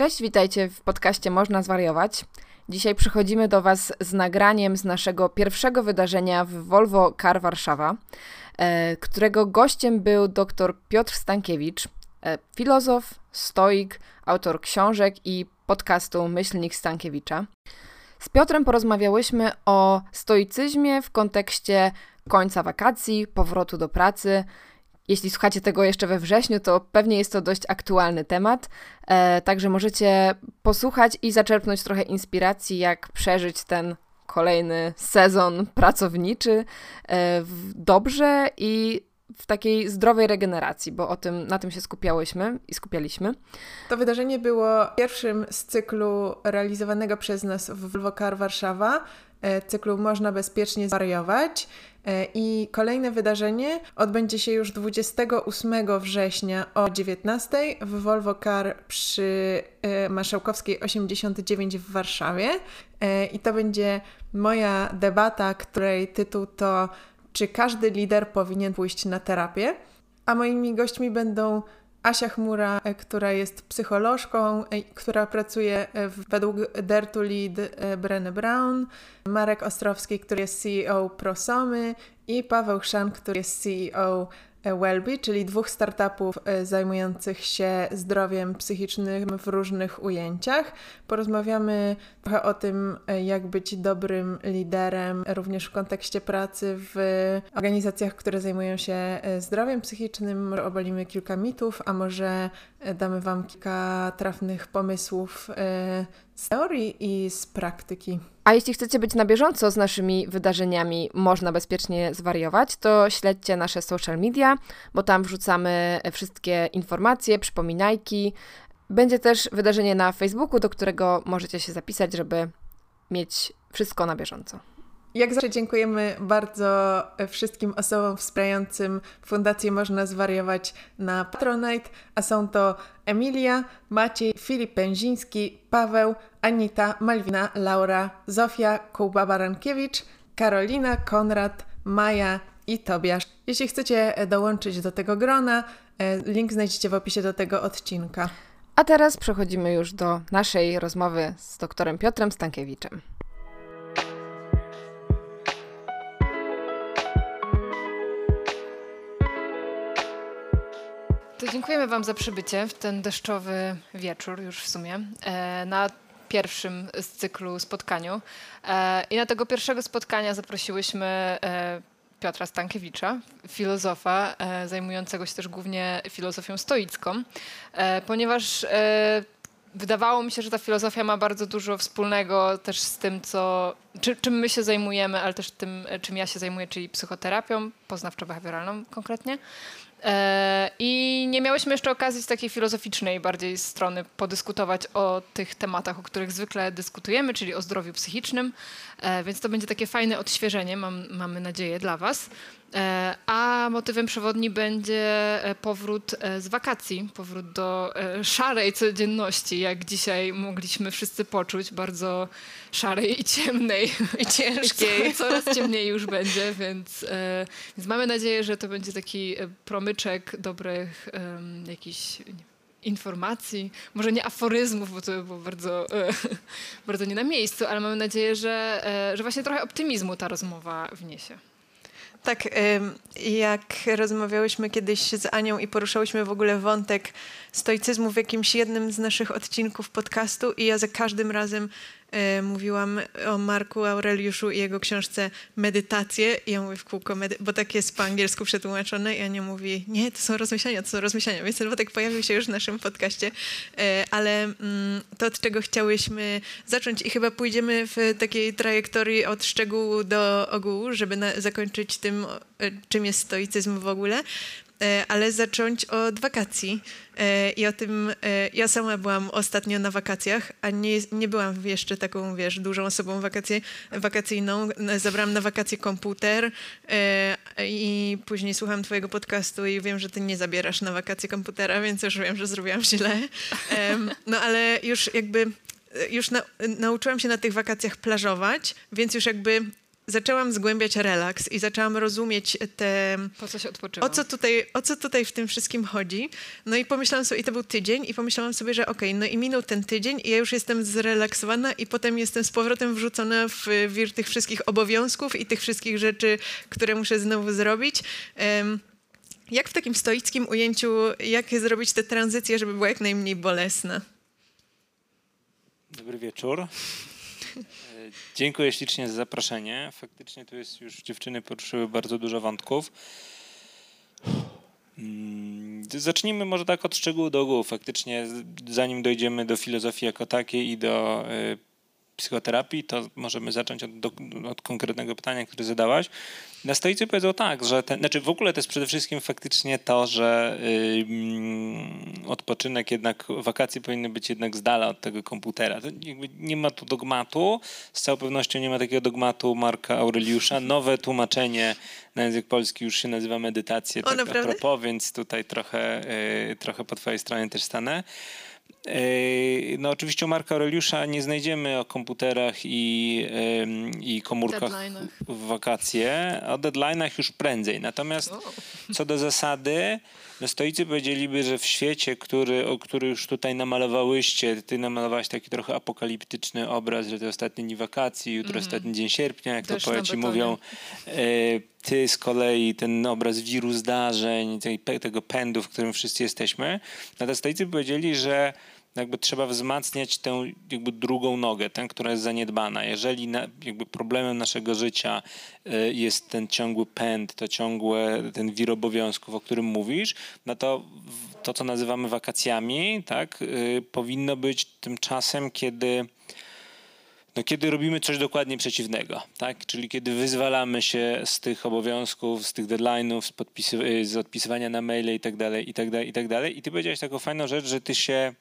Cześć, witajcie w podcaście Można Zwariować. Dzisiaj przychodzimy do Was z nagraniem z naszego pierwszego wydarzenia w Volvo Car Warszawa, e, którego gościem był dr Piotr Stankiewicz, e, filozof, stoik, autor książek i podcastu Myślnik Stankiewicza. Z Piotrem porozmawiałyśmy o stoicyzmie w kontekście końca wakacji, powrotu do pracy, jeśli słuchacie tego jeszcze we wrześniu, to pewnie jest to dość aktualny temat, e, także możecie posłuchać i zaczerpnąć trochę inspiracji, jak przeżyć ten kolejny sezon pracowniczy e, dobrze i w takiej zdrowej regeneracji, bo o tym, na tym się skupiałyśmy i skupialiśmy. To wydarzenie było pierwszym z cyklu realizowanego przez nas w Volvo Car Warszawa, cyklu Można bezpiecznie zwariować. E, I kolejne wydarzenie odbędzie się już 28 września o 19 w Volvo Car przy e, Marszałkowskiej 89 w Warszawie. E, I to będzie moja debata, której tytuł to Czy każdy lider powinien pójść na terapię? A moimi gośćmi będą Asia Chmura, e, która jest psycholożką, e, która pracuje e, według Dare to Lead Brené Brown, Marek Ostrowski, który jest CEO Prosomy i Paweł Chrzan, który jest CEO Wellbe, czyli dwóch startupów e, zajmujących się zdrowiem psychicznym w różnych ujęciach. Porozmawiamy trochę o tym, e, jak być dobrym liderem, również w kontekście pracy w organizacjach, które zajmują się e, zdrowiem psychicznym. Obalimy kilka mitów, a może damy Wam kilka trafnych pomysłów z teorii i z praktyki. A jeśli chcecie być na bieżąco z naszymi wydarzeniami, można bezpiecznie zwariować, to śledźcie nasze social media, bo tam wrzucamy wszystkie informacje, przypominajki. Będzie też wydarzenie na Facebooku, do którego możecie się zapisać, żeby mieć wszystko na bieżąco. Jak zawsze dziękujemy bardzo wszystkim osobom wspierającym Fundację Można Zwariować na Patronite, a są to Emilia, Maciej, Filip Pęziński, Paweł, Anita, Malwina, Laura, Zofia, Kuba Barankiewicz, Karolina, Konrad, Maja i Tobiasz. Jeśli chcecie dołączyć do tego grona, e, link znajdziecie w opisie do tego odcinka. A teraz przechodzimy już do naszej rozmowy z doktorem Piotrem Stankiewiczem. To dziękujemy Wam za przybycie w ten deszczowy wieczór już w sumie e, na pierwszym z cyklu spotkaniu. E, I na tego pierwszego spotkania zaprosiłyśmy e, Piotra Stankiewicza, filozofa zajmującego się też głównie filozofią stoicką, ponieważ wydawało mi się, że ta filozofia ma bardzo dużo wspólnego też z tym, co, czy, czym my się zajmujemy, ale też tym, czym ja się zajmuję, czyli psychoterapią poznawczo-behawioralną konkretnie. E, I nie miałyśmy jeszcze okazji z takiej filozoficznej bardziej strony podyskutować o tych tematach, o których zwykle dyskutujemy, czyli o zdrowiu psychicznym, więc to będzie takie fajne odświeżenie, mam, mamy nadzieję, dla Was. E, a motywem przewodni będzie e, powrót e, z wakacji, powrót do szarej codzienności, jak dzisiaj mogliśmy wszyscy poczuć, bardzo szarej i ciemnej i ciężkiej. Coraz ciemniej już będzie, więc, więc mamy nadzieję, że to będzie taki promyczek dobrych jakichś informacji, może nie aforyzmów, bo to by było bardzo, bardzo nie na miejscu, ale mamy nadzieję, że, że właśnie trochę optymizmu ta rozmowa wniesie. Tak, jak rozmawiałyśmy kiedyś z Anią i poruszałyśmy w ogóle wątek stoicyzmu w jakimś jednym z naszych odcinków podcastu i ja za każdym razem e, mówiłam o Marku Aureliuszu i jego książce Medytacje. I mówię w kółko, bo tak jest po angielsku przetłumaczone i Ania mówi, nie, to są rozmyślania, to są rozmyślania, więc ten wątek pojawił się już w naszym podcaście, e, ale mm, to, od czego chciałyśmy zacząć i chyba pójdziemy w takiej trajektorii od szczegółu do ogółu, żeby zakończyć tym, e, czym jest stoicyzm w ogóle, E, ale zacząć od wakacji. E, I o tym, e, ja sama byłam ostatnio na wakacjach, a nie, nie byłam jeszcze taką, wiesz, dużą osobą wakacje, wakacyjną. Zabrałam na wakacje komputer i później słucham twojego podcastu i wiem, że ty nie zabierasz na wakacje komputera, więc już wiem, że zrobiłam źle. No ale już jakby, już na, nauczyłam się na tych wakacjach plażować, więc już jakby zaczęłam zgłębiać relaks i zaczęłam rozumieć te... Po co się odpoczywa? O co, tutaj, o co tutaj w tym wszystkim chodzi? No i pomyślałam sobie, i to był tydzień, i pomyślałam sobie, że okej, okay, no i minął ten tydzień i ja już jestem zrelaksowana i potem jestem z powrotem wrzucona w wir tych wszystkich obowiązków i tych wszystkich rzeczy, które muszę znowu zrobić. Um, jak w takim stoickim ujęciu, jak zrobić tę tranzycję, żeby była jak najmniej bolesna? Dobry wieczór. Dziękuję ślicznie za zaproszenie. Faktycznie tu jest już dziewczyny poruszyły bardzo dużo wątków. Mm, zacznijmy może tak od szczegółu do ogółu. Faktycznie, zanim dojdziemy do filozofii jako takiej i do y, psychoterapii, to możemy zacząć od, do, od konkretnego pytania, które zadałaś. Na stoicy powiedzą tak, że ten, znaczy w ogóle to jest przede wszystkim faktycznie to, że yy, odpoczynek jednak, wakacje powinny być jednak z dala od tego komputera. Nie ma tu dogmatu, z całą pewnością nie ma takiego dogmatu Marka Aureliusza. Nowe tłumaczenie na język polski już się nazywa medytację, o, tak a propos, więc tutaj trochę, yy, trochę po twojej stronie też stanę. No oczywiście u Marka Aureliusza nie znajdziemy o komputerach i, i komórkach w wakacje, o deadline'ach już prędzej. Natomiast co do zasady, no stoicy powiedzieliby, że w świecie, który, o który już tutaj namalowałyście, ty namalowałaś taki trochę apokaliptyczny obraz, że to ostatni dzień wakacji, jutro mm. ostatni dzień sierpnia, jak to poeci mówią. Ty z kolei ten obraz wiru zdarzeń, tej, tego pędu, w którym wszyscy jesteśmy. Natomiast stoicy powiedzieli, że jakby trzeba wzmacniać tę jakby drugą nogę, tę, która jest zaniedbana. Jeżeli na, jakby problemem naszego życia y, jest ten ciągły pęd, to ciągłe, ten wir obowiązków, o którym mówisz, no to to, co nazywamy wakacjami, tak, y, powinno być tym czasem, kiedy no, kiedy robimy coś dokładnie przeciwnego, tak? Czyli kiedy wyzwalamy się z tych obowiązków, z tych deadline'ów, z, podpisy, z odpisywania na maile i tak dalej, i tak dalej, i tak dalej. I ty powiedziałeś taką fajną rzecz, że ty się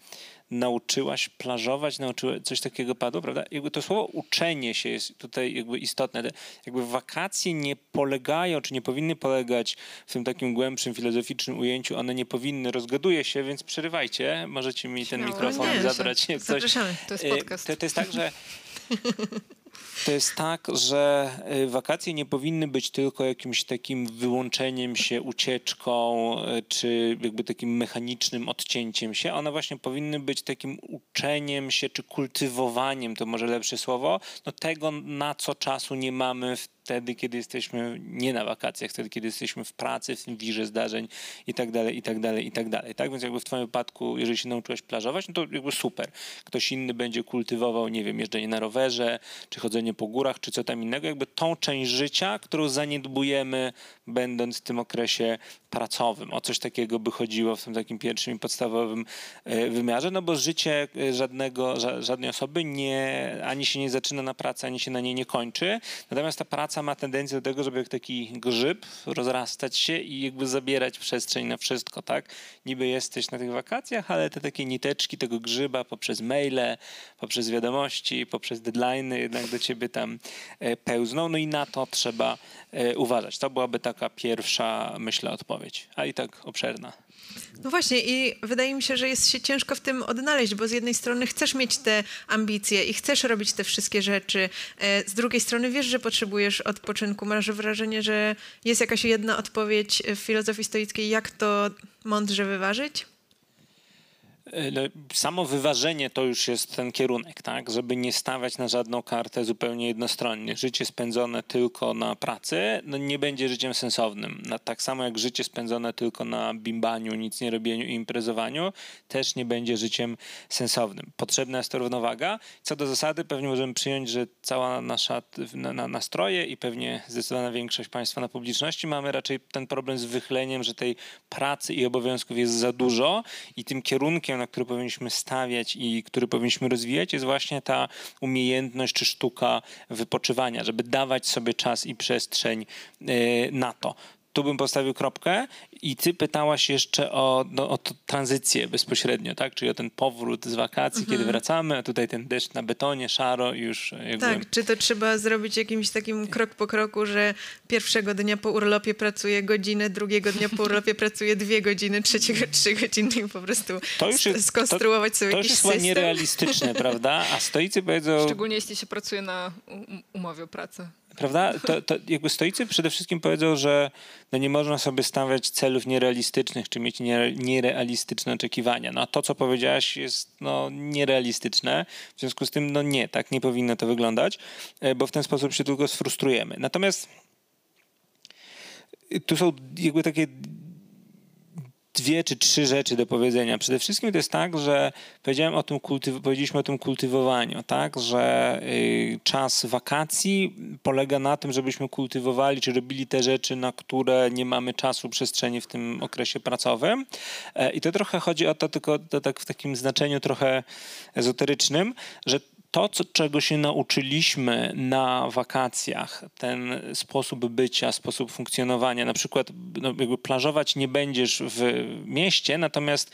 nauczyłaś plażować, nauczyłaś, coś takiego padło, prawda? Jakby to słowo uczenie się jest tutaj jakby istotne. Jakby wakacje nie polegają, czy nie powinny polegać w tym takim głębszym, filozoficznym ujęciu, one nie powinny, rozgaduję się, więc przerywajcie, możecie mi ten mikrofon nie, zabrać. Jak Zapraszamy, to jest e, podcast. To, to jest tak, że to jest tak, że y, wakacje nie powinny być tylko jakimś takim wyłączeniem się, ucieczką, y, czy jakby takim mechanicznym odcięciem się. One właśnie powinny być takim uczeniem się, czy kultywowaniem, to może lepsze słowo, no tego, na co czasu nie mamy w wtedy, kiedy jesteśmy nie na wakacjach, wtedy, kiedy jesteśmy w pracy, w wirze zdarzeń i tak dalej, i tak dalej, i tak dalej. Tak więc jakby w twoim wypadku, jeżeli się nauczyłeś plażować, no to jakby super. Ktoś inny będzie kultywował, nie wiem, jeżdżenie na rowerze, czy chodzenie po górach, czy co tam innego. Jakby tą część życia, którą zaniedbujemy, będąc w tym okresie pracowym. O coś takiego by chodziło w tym takim pierwszym i podstawowym e, wymiarze, no bo życie e, żadnego, żadnej osoby nie, ani się nie zaczyna na pracy, ani się na niej nie kończy. Natomiast ta praca ma tendencję do tego, żeby jak taki grzyb rozrastać się i jakby zabierać przestrzeń na wszystko, tak? Niby jesteś na tych wakacjach, ale te takie niteczki tego grzyba poprzez maile, poprzez wiadomości, poprzez deadlines jednak do ciebie tam e, pełzną. No i na to trzeba uważać. To byłaby taka pierwsza, myślę, odpowiedź, a i tak obszerna. No właśnie i wydaje mi się, że jest się ciężko w tym odnaleźć, bo z jednej strony chcesz mieć te ambicje i chcesz robić te wszystkie rzeczy, e, z drugiej strony wiesz, że potrzebujesz odpoczynku. Masz wrażenie, że jest jakaś jedna odpowiedź w filozofii stoickiej, jak to mądrze wyważyć? E, no, samo wyważenie to już jest ten kierunek, tak? Żeby nie stawiać na żadną kartę zupełnie jednostronnie. Życie spędzone tylko na pracy no nie będzie życiem sensownym. No, tak samo jak życie spędzone tylko na bimbaniu, nic nie robieniu i imprezowaniu też nie będzie życiem sensownym. Potrzebna jest równowaga. Co do zasady pewnie możemy przyjąć, że cała nasza na, na, nastroje i pewnie zdecydowana większość państwa na publiczności mamy raczej ten problem z wychleniem, że tej pracy i obowiązków jest za dużo i tym kierunkiem na który powinniśmy stawiać i który powinniśmy rozwijać, jest właśnie ta umiejętność czy sztuka wypoczywania, żeby dawać sobie czas i przestrzeń e, na to tu bym postawił kropkę i ty pytałaś jeszcze o, no, o tranzycję bezpośrednio, tak? Czyli o ten powrót z wakacji, mhm. kiedy wracamy, a tutaj ten deszcz na betonie, szaro i już jakby... Tak, czy to trzeba zrobić jakimś takim krok po kroku, że pierwszego dnia po urlopie pracuję godzinę, drugiego dnia po urlopie pracuję dwie godziny, trzeciego trzy godziny i po prostu to już jest, skonstruować sobie to, to jakiś system. To już jest nierealistyczne, prawda? A stoicy powiedzą... Szczególnie jeśli się pracuje na umowie o pracę. Prawda? To, to jakby stoicy przede wszystkim powiedzą, że no nie można sobie stawiać celów nierealistycznych, czy mieć nierealistyczne oczekiwania. No a to, co powiedziałaś, jest no, nierealistyczne. W związku z tym, no nie, tak nie powinno to wyglądać, e, bo w ten sposób się tylko sfrustrujemy. Natomiast tu są jakby takie dwie czy trzy rzeczy do powiedzenia. Przede wszystkim to jest tak, że powiedziałem o tym kultyw- powiedzieliśmy o tym kultywowaniu, tak, że y, czas wakacji polega na tym, żebyśmy kultywowali czy robili te rzeczy, na które nie mamy czasu, przestrzeni w tym okresie pracowym. E, I to trochę chodzi o to, tylko to tak w takim znaczeniu trochę ezoterycznym, że to, co, czego się nauczyliśmy na wakacjach, ten sposób bycia, sposób funkcjonowania, na przykład no, jakby plażować nie będziesz w mieście, natomiast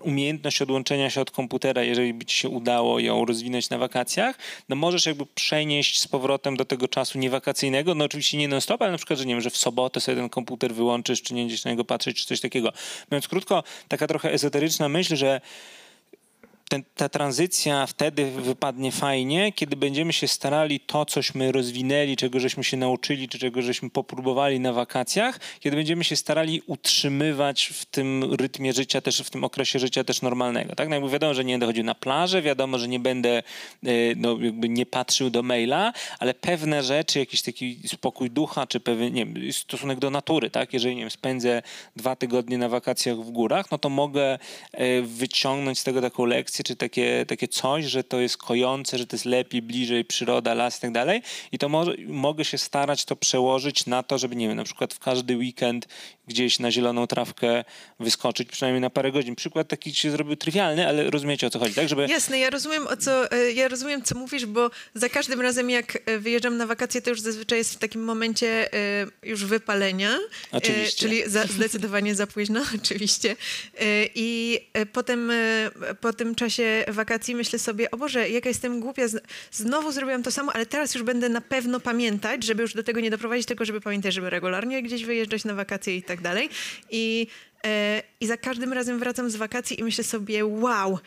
umiejętność odłączenia się od komputera, jeżeli by ci się udało ją rozwinąć na wakacjach, no możesz jakby przenieść z powrotem do tego czasu niewakacyjnego, no oczywiście nie non-stop, ale na przykład, że nie wiem, że w sobotę sobie ten komputer wyłączysz, czy nie będziesz na niego patrzeć, czy coś takiego. Mówiąc krótko, taka trochę ezoteryczna myśl, że ta tranzycja wtedy wypadnie fajnie, kiedy będziemy się starali to, cośmy rozwinęli, czego żeśmy się nauczyli, czy czego żeśmy popróbowali na wakacjach, kiedy będziemy się starali utrzymywać w tym rytmie życia, też w tym okresie życia też normalnego. Tak? No jakby wiadomo, że nie będę chodził na plażę, wiadomo, że nie będę e, no, jakby nie patrzył do maila, ale pewne rzeczy, jakiś taki spokój ducha, czy pewien nie wiem, stosunek do natury, tak? jeżeli nie wiem, spędzę dwa tygodnie na wakacjach w górach, no to mogę e, wyciągnąć z tego taką lekcję, czy takie, takie coś, że to jest kojące, że to jest lepiej, bliżej przyroda, las i tak dalej. I to może, mogę się starać to przełożyć na to, żeby, nie wiem, na przykład w każdy weekend gdzieś na zieloną trawkę wyskoczyć, przynajmniej na parę godzin. Przykład taki się zrobił trywialny, ale rozumiecie o co chodzi, tak? Żeby... Jasne, ja rozumiem o co, e, ja rozumiem co mówisz, bo za każdym razem jak e, wyjeżdżam na wakacje, to już zazwyczaj jest w takim momencie e, już wypalenia. Oczywiście. Czyli za, zdecydowanie za późno, oczywiście. I potem po tym czasie wakacji myślę sobie, o Boże, jaka jestem głupia, znowu zrobiłam to samo, ale teraz już będę na pewno pamiętać, żeby już do tego nie doprowadzić, tylko żeby pamiętać, żeby regularnie gdzieś wyjeżdżać na wakacje i tak tak dalej. I, e, I za każdym razem wracam z wakacji i myślę sobie, wow,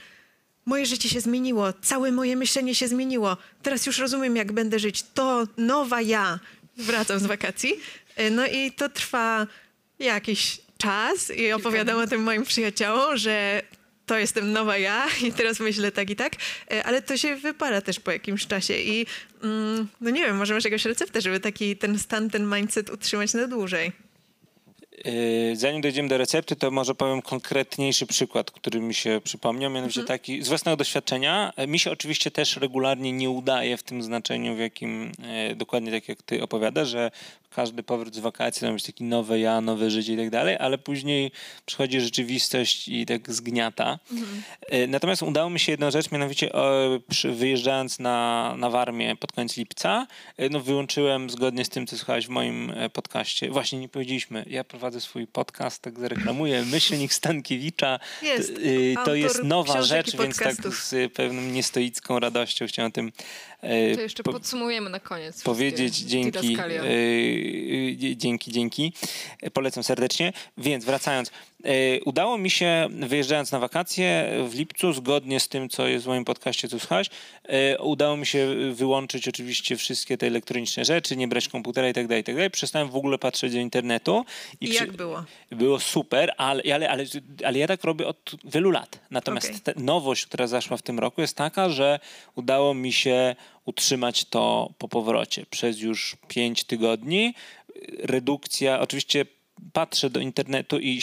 moje życie się zmieniło, całe moje myślenie się zmieniło. Teraz już rozumiem, jak będę żyć. To nowa ja. Wracam z wakacji. E, no i to trwa jakiś czas i opowiadam o tym moim przyjaciołom, że to jestem nowa ja i teraz myślę tak i tak, e, ale to się wypala też po jakimś czasie i mm, no nie wiem, może masz jakąś receptę, żeby taki ten stan, ten mindset utrzymać na dłużej. Yy, zanim dojdziemy do recepty, to może powiem konkretniejszy przykład, który mi się przypomniał, mianowicie mhm. taki z własnego doświadczenia. Mi się oczywiście też regularnie nie udaje w tym znaczeniu, w jakim e, dokładnie tak jak ty opowiadasz, że każdy powrót z wakacji to być taki nowe ja, nowe życie i tak dalej, ale później przychodzi rzeczywistość i tak zgniata. Mhm. E, natomiast udało mi się jedną rzecz, mianowicie wyjeżdżając na, na Warmię pod koniec lipca, e, no wyłączyłem zgodnie z tym, co słuchałeś w moim e, podcaście. Właśnie nie powiedzieliśmy, ja prowadzę swój podcast, tak zareklamuję, Myślnik Stankiewicza. Jest, to, to jest nowa rzecz, więc tak z pewną niestoicką radością chciałem o tym to jeszcze podsumujemy na koniec. Powiedzieć dzięki, dzięki, dzięki. Polecam serdecznie. Więc wracając, E, udało mi się, wyjeżdżając na wakacje w lipcu, zgodnie z tym, co jest w moim podcaście, co słuchałeś, e, udało mi się wyłączyć oczywiście wszystkie te elektroniczne rzeczy, nie brać komputera i tak dalej, i tak dalej. Przestałem w ogóle patrzeć do internetu. I, I jak przy... było? Było super, ale, ale, ale, ale ja tak robię od wielu lat. Natomiast okay. nowość, która zaszła w tym roku jest taka, że udało mi się utrzymać to po powrocie przez już pięć tygodni. Redukcja, oczywiście patrzę do internetu i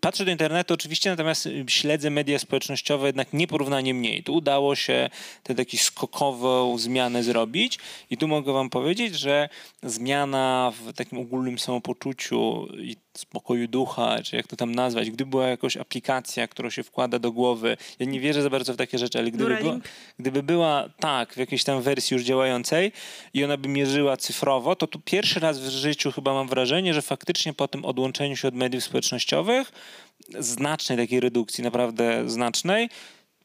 patrzę do internetu oczywiście, natomiast śledzę media społecznościowe jednak nieporównanie mniej. Tu udało się tę taką skokową zmianę zrobić i tu mogę wam powiedzieć, że zmiana w takim ogólnym samopoczuciu i spokoju ducha, czy jak to tam nazwać, gdyby była jakaś aplikacja, którą się wkłada do głowy, ja nie wierzę za bardzo w takie rzeczy, ale gdyby, była, gdyby była tak, w jakiejś tam wersji już działającej i ona by mierzyła cyfrowo, to tu pierwszy raz w życiu chyba mam wrażenie, że faktycznie po tym odłączeniu się od mediów społecznościowych, znacznej takiej redukcji, naprawdę znacznej,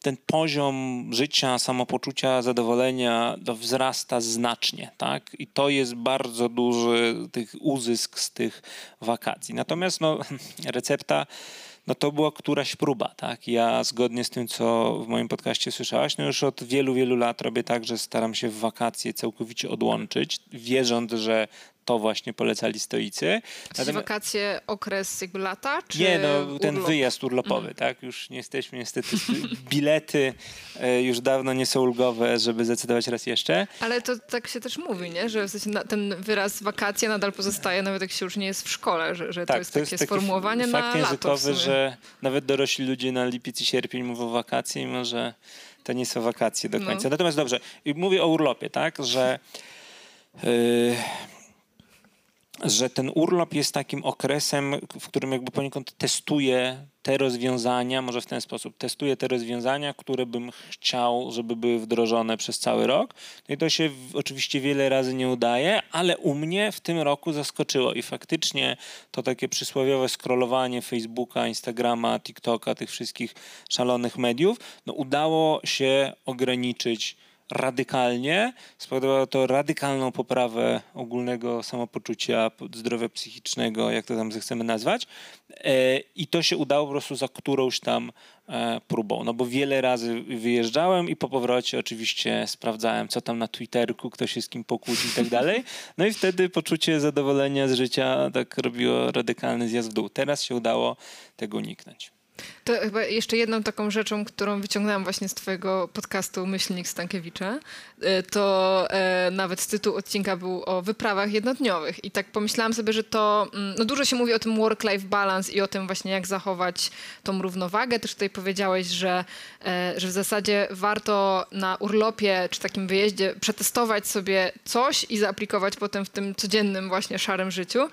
ten poziom życia, samopoczucia, zadowolenia wzrasta znacznie, tak? I to jest bardzo duży tych uzysk z tych wakacji. Natomiast no, recepta no to była któraś próba, tak? Ja zgodnie z tym, co w moim podcaście słyszałaś, no już od wielu, wielu lat robię tak, że staram się w wakacje całkowicie odłączyć, wierząc, że to właśnie polecali stoicy. Natomiast... wakacje, okres jakby lata? Czy nie, no ten urlop? wyjazd urlopowy, mm. tak? Już nie jesteśmy niestety, bilety e, już dawno nie są ulgowe, żeby zdecydować raz jeszcze. Ale to tak się też mówi, nie? Że w sensie ten wyraz wakacje nadal pozostaje, nawet jak się już nie jest w szkole, że, że tak, to jest to takie jest sformułowanie na fakt językowy, że nawet dorośli ludzie na lipiec i sierpień mówią wakacje, mimo że to nie są wakacje do no. końca. No. Natomiast dobrze, mówię o urlopie, tak? Że yy, że ten urlop jest takim okresem, w którym jakby poniekąd testuję te rozwiązania, może w ten sposób, testuję te rozwiązania, które bym chciał, żeby były wdrożone przez cały rok. No i to się oczywiście wiele razy nie udaje, ale u mnie w tym roku zaskoczyło i faktycznie to takie przysłowiowe scrollowanie Facebooka, Instagrama, TikToka, tych wszystkich szalonych mediów, no udało się ograniczyć radykalnie. Spowodowało to radykalną poprawę ogólnego samopoczucia, zdrowia psychicznego, jak to tam chcemy nazwać. E, I to się udało po prostu za którąś tam e, próbą. No bo wiele razy wyjeżdżałem i po powrocie oczywiście sprawdzałem, co tam na Twitterku, kto się z kim pokłócił i tak dalej. No i wtedy poczucie zadowolenia z życia tak robiło radykalny zjazd w dół. Teraz się udało tego uniknąć. To chyba jeszcze jedną taką rzeczą, którą wyciągnęłam właśnie z twojego podcastu Myślnik Stankiewicza, e, to e, nawet tytuł odcinka był o wyprawach jednodniowych i tak pomyślałam sobie, że to, mm, no dużo się mówi o tym work-life balance i o tym właśnie jak zachować tą równowagę. Też tutaj powiedziałeś, że, e, że w zasadzie warto na urlopie czy takim wyjeździe przetestować sobie coś i zaaplikować potem w tym codziennym właśnie szarym życiu.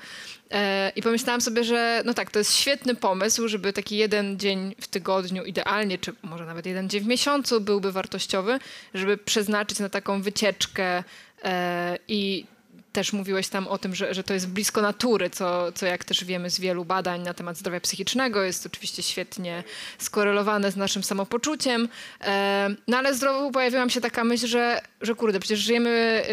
I pomyślałam sobie, że no tak, to jest świetny pomysł, żeby taki jeden dzień w tygodniu idealnie, czy może nawet jeden dzień w miesiącu byłby wartościowy, żeby przeznaczyć na taką wycieczkę e, i też mówiłeś tam o tym, że, że to jest blisko natury, co, co jak też wiemy z wielu badań na temat zdrowia psychicznego jest oczywiście świetnie skorelowane z naszym samopoczuciem. E, no ale zdrowo pojawiła mi się taka myśl, że, że kurde, przecież żyjemy e,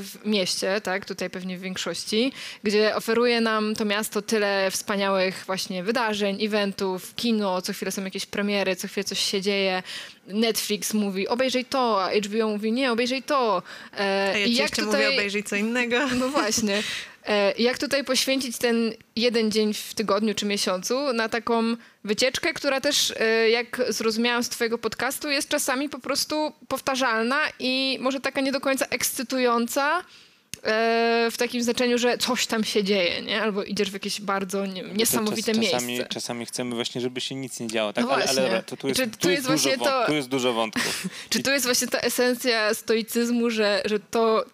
w mieście, tak, tutaj pewnie w większości, gdzie oferuje nam to miasto tyle wspaniałych właśnie wydarzeń, eventów, kino, co chwilę są jakieś premiery, co chwilę coś się dzieje. Netflix mówi obejrzyj to, a HBO mówi nie, obejrzyj to. E, a ja I jak tutaj... mówię obejrzyj co innego. No właśnie. E, jak tutaj poświęcić ten jeden dzień w tygodniu czy miesiącu na taką wycieczkę, która też, e, jak zrozumiałam z twojego podcastu, jest czasami po prostu powtarzalna i może taka nie do końca ekscytująca, w takim znaczeniu, że coś tam się dzieje, nie? Albo idziesz w jakieś bardzo nie, niesamowite czas, czasami, miejsce. Czasami chcemy właśnie, żeby się nic nie działo, tak? No ale, ale to tu jest, tu, tu, jest, jest dużo, to... tu jest dużo wątków. Czy tu jest właśnie ta esencja stoicyzmu, że, że to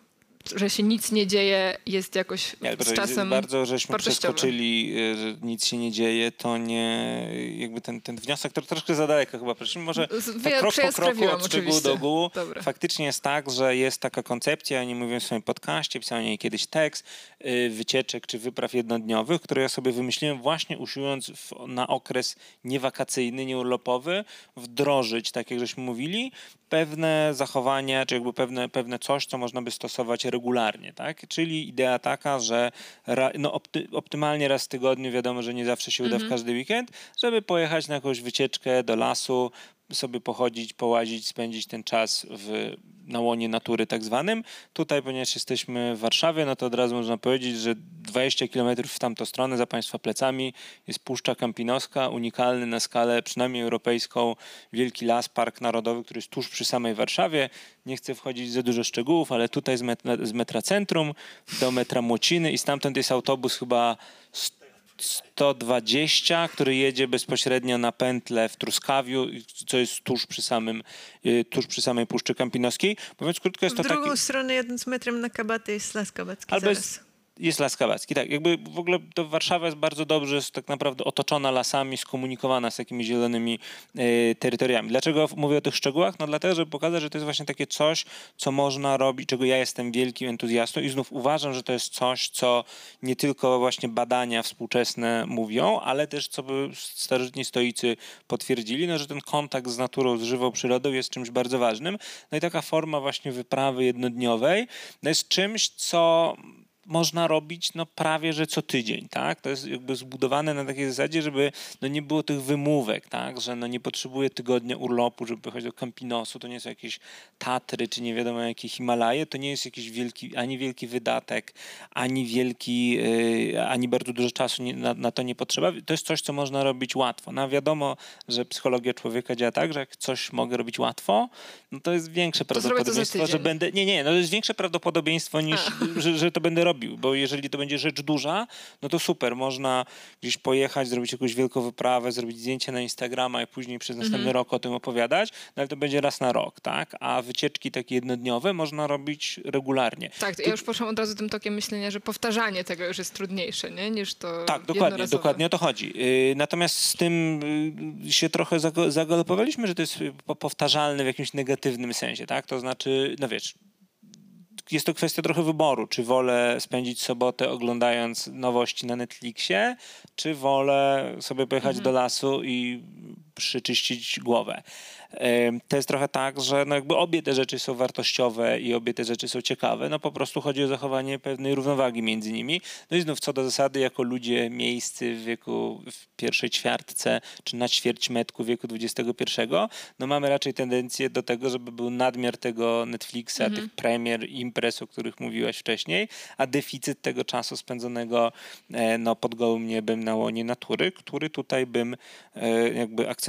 że się nic nie dzieje, jest jakoś nie, z czasem Bardzo żeśmy przeskoczyli, y, że nic się nie dzieje, to nie, jakby ten, ten wniosek to troszkę za daleko chyba. Może tak krok po kroku, od szczegółu do ogółu. Faktycznie jest tak, że jest taka koncepcja, ja nie mówię w swoim podcaście, pisałem jej kiedyś tekst, y, wycieczek czy wypraw jednodniowych, które ja sobie wymyśliłem właśnie usiłując w, na okres niewakacyjny, nieurlopowy, wdrożyć, tak jak żeśmy mówili, pewne zachowania, czy jakby pewne, pewne coś, co można by stosować regularnie, tak? Czyli idea taka, że ra, no opty, optymalnie raz w tygodniu, wiadomo, że nie zawsze się uda w mhm. każdy weekend, żeby pojechać na jakąś wycieczkę do lasu, sobie pochodzić, połazić, spędzić ten czas w, na łonie natury tak zwanym. Tutaj, ponieważ jesteśmy w Warszawie, no to od razu można powiedzieć, że 20 km w tamtą stronę za Państwa plecami jest Puszcza Kampinoska, unikalny na skalę przynajmniej europejską, wielki las, park narodowy, który jest tuż przy samej Warszawie. Nie chcę wchodzić za dużo szczegółów, ale tutaj z metra, z metra centrum do metra Młociny i stamtąd jest autobus chyba 120, który jedzie bezpośrednio na pętlę w Truskawiu, co jest tuż przy, samym, y, tuż przy samej Puszczy Kampinoskiej. Mówiąc krótko, jest w to drugą taki... stronę, jednym metrem na Kabaty jest Las Kabacki Albo zaraz. Jest jest Las Kabacki, tak. Jakby w ogóle to Warszawa jest bardzo dobrze jest tak naprawdę otoczona lasami, skomunikowana z takimi zielonymi y, terytoriami. Dlaczego mówię o tych szczegółach? No dlatego, żeby pokazać, że to jest właśnie takie coś, co można robić, czego ja jestem wielkim entuzjastą i znów uważam, że to jest coś, co nie tylko właśnie badania współczesne mówią, ale też co by starożytni stoicy potwierdzili, no, że ten kontakt z naturą, z żywą przyrodą jest czymś bardzo ważnym. No i taka forma właśnie wyprawy jednodniowej no jest czymś, co można robić no, prawie, że co tydzień, tak? To jest jakby zbudowane na takiej zasadzie, żeby no, nie było tych wymówek, tak? Że no, nie potrzebuję tygodnia urlopu, żeby pojechać do Campinosu, to nie są jakieś Tatry, czy nie wiadomo jakie Himalaje, to nie jest jakiś wielki, ani wielki wydatek, ani wielki, yy, ani bardzo dużo czasu nie, na, na, to nie potrzeba. To jest coś, co można robić łatwo. No wiadomo, że psychologia człowieka działa tak, że jak coś mogę robić łatwo, no to jest większe prawdopodobieństwo, że będę, nie, nie, no to jest większe prawdopodobieństwo niż, że, że to będę robił robił, bo jeżeli to będzie rzecz duża, no to super, można gdzieś pojechać, zrobić jakąś wielką wyprawę, zrobić zdjęcie na Instagrama i później przez następny mhm. rok o tym opowiadać, no ale to będzie raz na rok, tak? A wycieczki takie jednodniowe można robić regularnie. Tak, ja już poszłam od razu tym tokiem myślenia, że powtarzanie tego już jest trudniejsze, nie? Niż to Tak, dokładnie, dokładnie o to chodzi. Y, natomiast z tym y, się trochę zagalopowaliśmy, że to jest powtarzalne w jakimś negatywnym sensie, tak? To znaczy, no wiesz, jest to kwestia trochę wyboru, czy wolę spędzić sobotę oglądając nowości na Netflixie, czy wolę sobie pojechać mhm. do lasu i przyczyścić głowę. To jest trochę tak, że no jakby obie te rzeczy są wartościowe i obie te rzeczy są ciekawe. No po prostu chodzi o zachowanie pewnej równowagi między nimi. No i znów co do zasady, jako ludzie miejscy w wieku w pierwszej ćwiartce czy na ćwierć metku wieku XXI, no mamy raczej tendencję do tego, żeby był nadmiar tego Netflixa, mhm. tych premier, imprez, o których mówiłaś wcześniej, a deficyt tego czasu spędzonego e, no, pod gołym niebem na łonie natury, który tutaj bym e, jakby akcentował,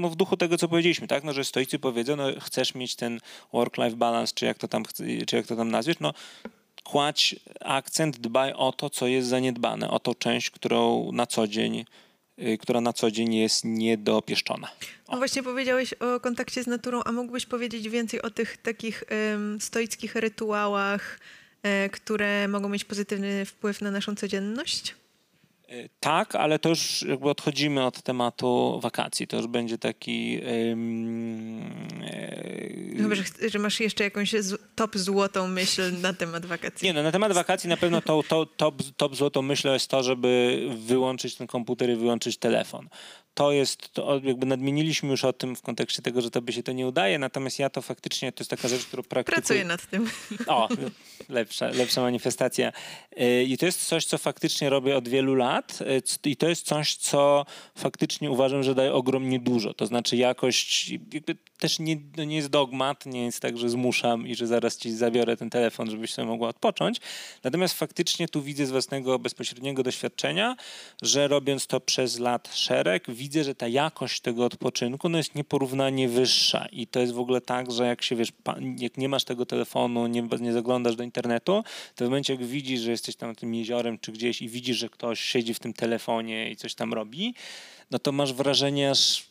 no w duchu tego, co powiedzieliśmy, tak? no, że stoicy powiedzą, no chcesz mieć ten work-life balance, czy jak to tam, czy jak to tam nazwiesz, no kładź akcent, dbaj o to, co jest zaniedbane, o tą część, którą na co dzień y, która na co dzień jest niedopieszczona. O. No właśnie powiedziałeś o kontakcie z naturą, a mógłbyś powiedzieć więcej o tych takich um, stoickich rytuałach, e, które mogą mieć pozytywny wpływ na naszą codzienność? E, tak, ale to już jakby odchodzimy od tematu wakacji. To już będzie taki. Um, Chyba, że, że, masz jeszcze jakąś top złotą myśl na temat wakacji. Nie, no na temat wakacji na pewno to, to, top, top złotą myślą jest to, żeby wyłączyć ten komputer i wyłączyć telefon to jest, to jakby nadmieniliśmy już o tym w kontekście tego, że tobie się to nie udaje, natomiast ja to faktycznie, to jest taka rzecz, którą praktykuję. Pracuję nad tym. O, lepsza, lepsza manifestacja. Y, I to jest coś, co faktycznie robię od wielu lat y, i to jest coś, co faktycznie uważam, że daje ogromnie dużo. To znaczy jakość, jakby też nie, no nie jest dogmat, nie jest tak, że zmuszam i że zaraz ci zabiorę ten telefon, żebyś sobie mogła odpocząć. Natomiast faktycznie tu widzę z własnego bezpośredniego doświadczenia, że robiąc to przez lat szereg, widzę, że ta jakość tego odpoczynku no jest nieporównanie wyższa. I to jest w ogóle tak, że jak się wiesz, jak nie masz tego telefonu, nie, nie zaglądasz do internetu, to w momencie, jak widzisz, że jesteś tam tym jeziorem czy gdzieś i widzisz, że ktoś siedzi w tym telefonie i coś tam robi, no to masz wrażenie, aż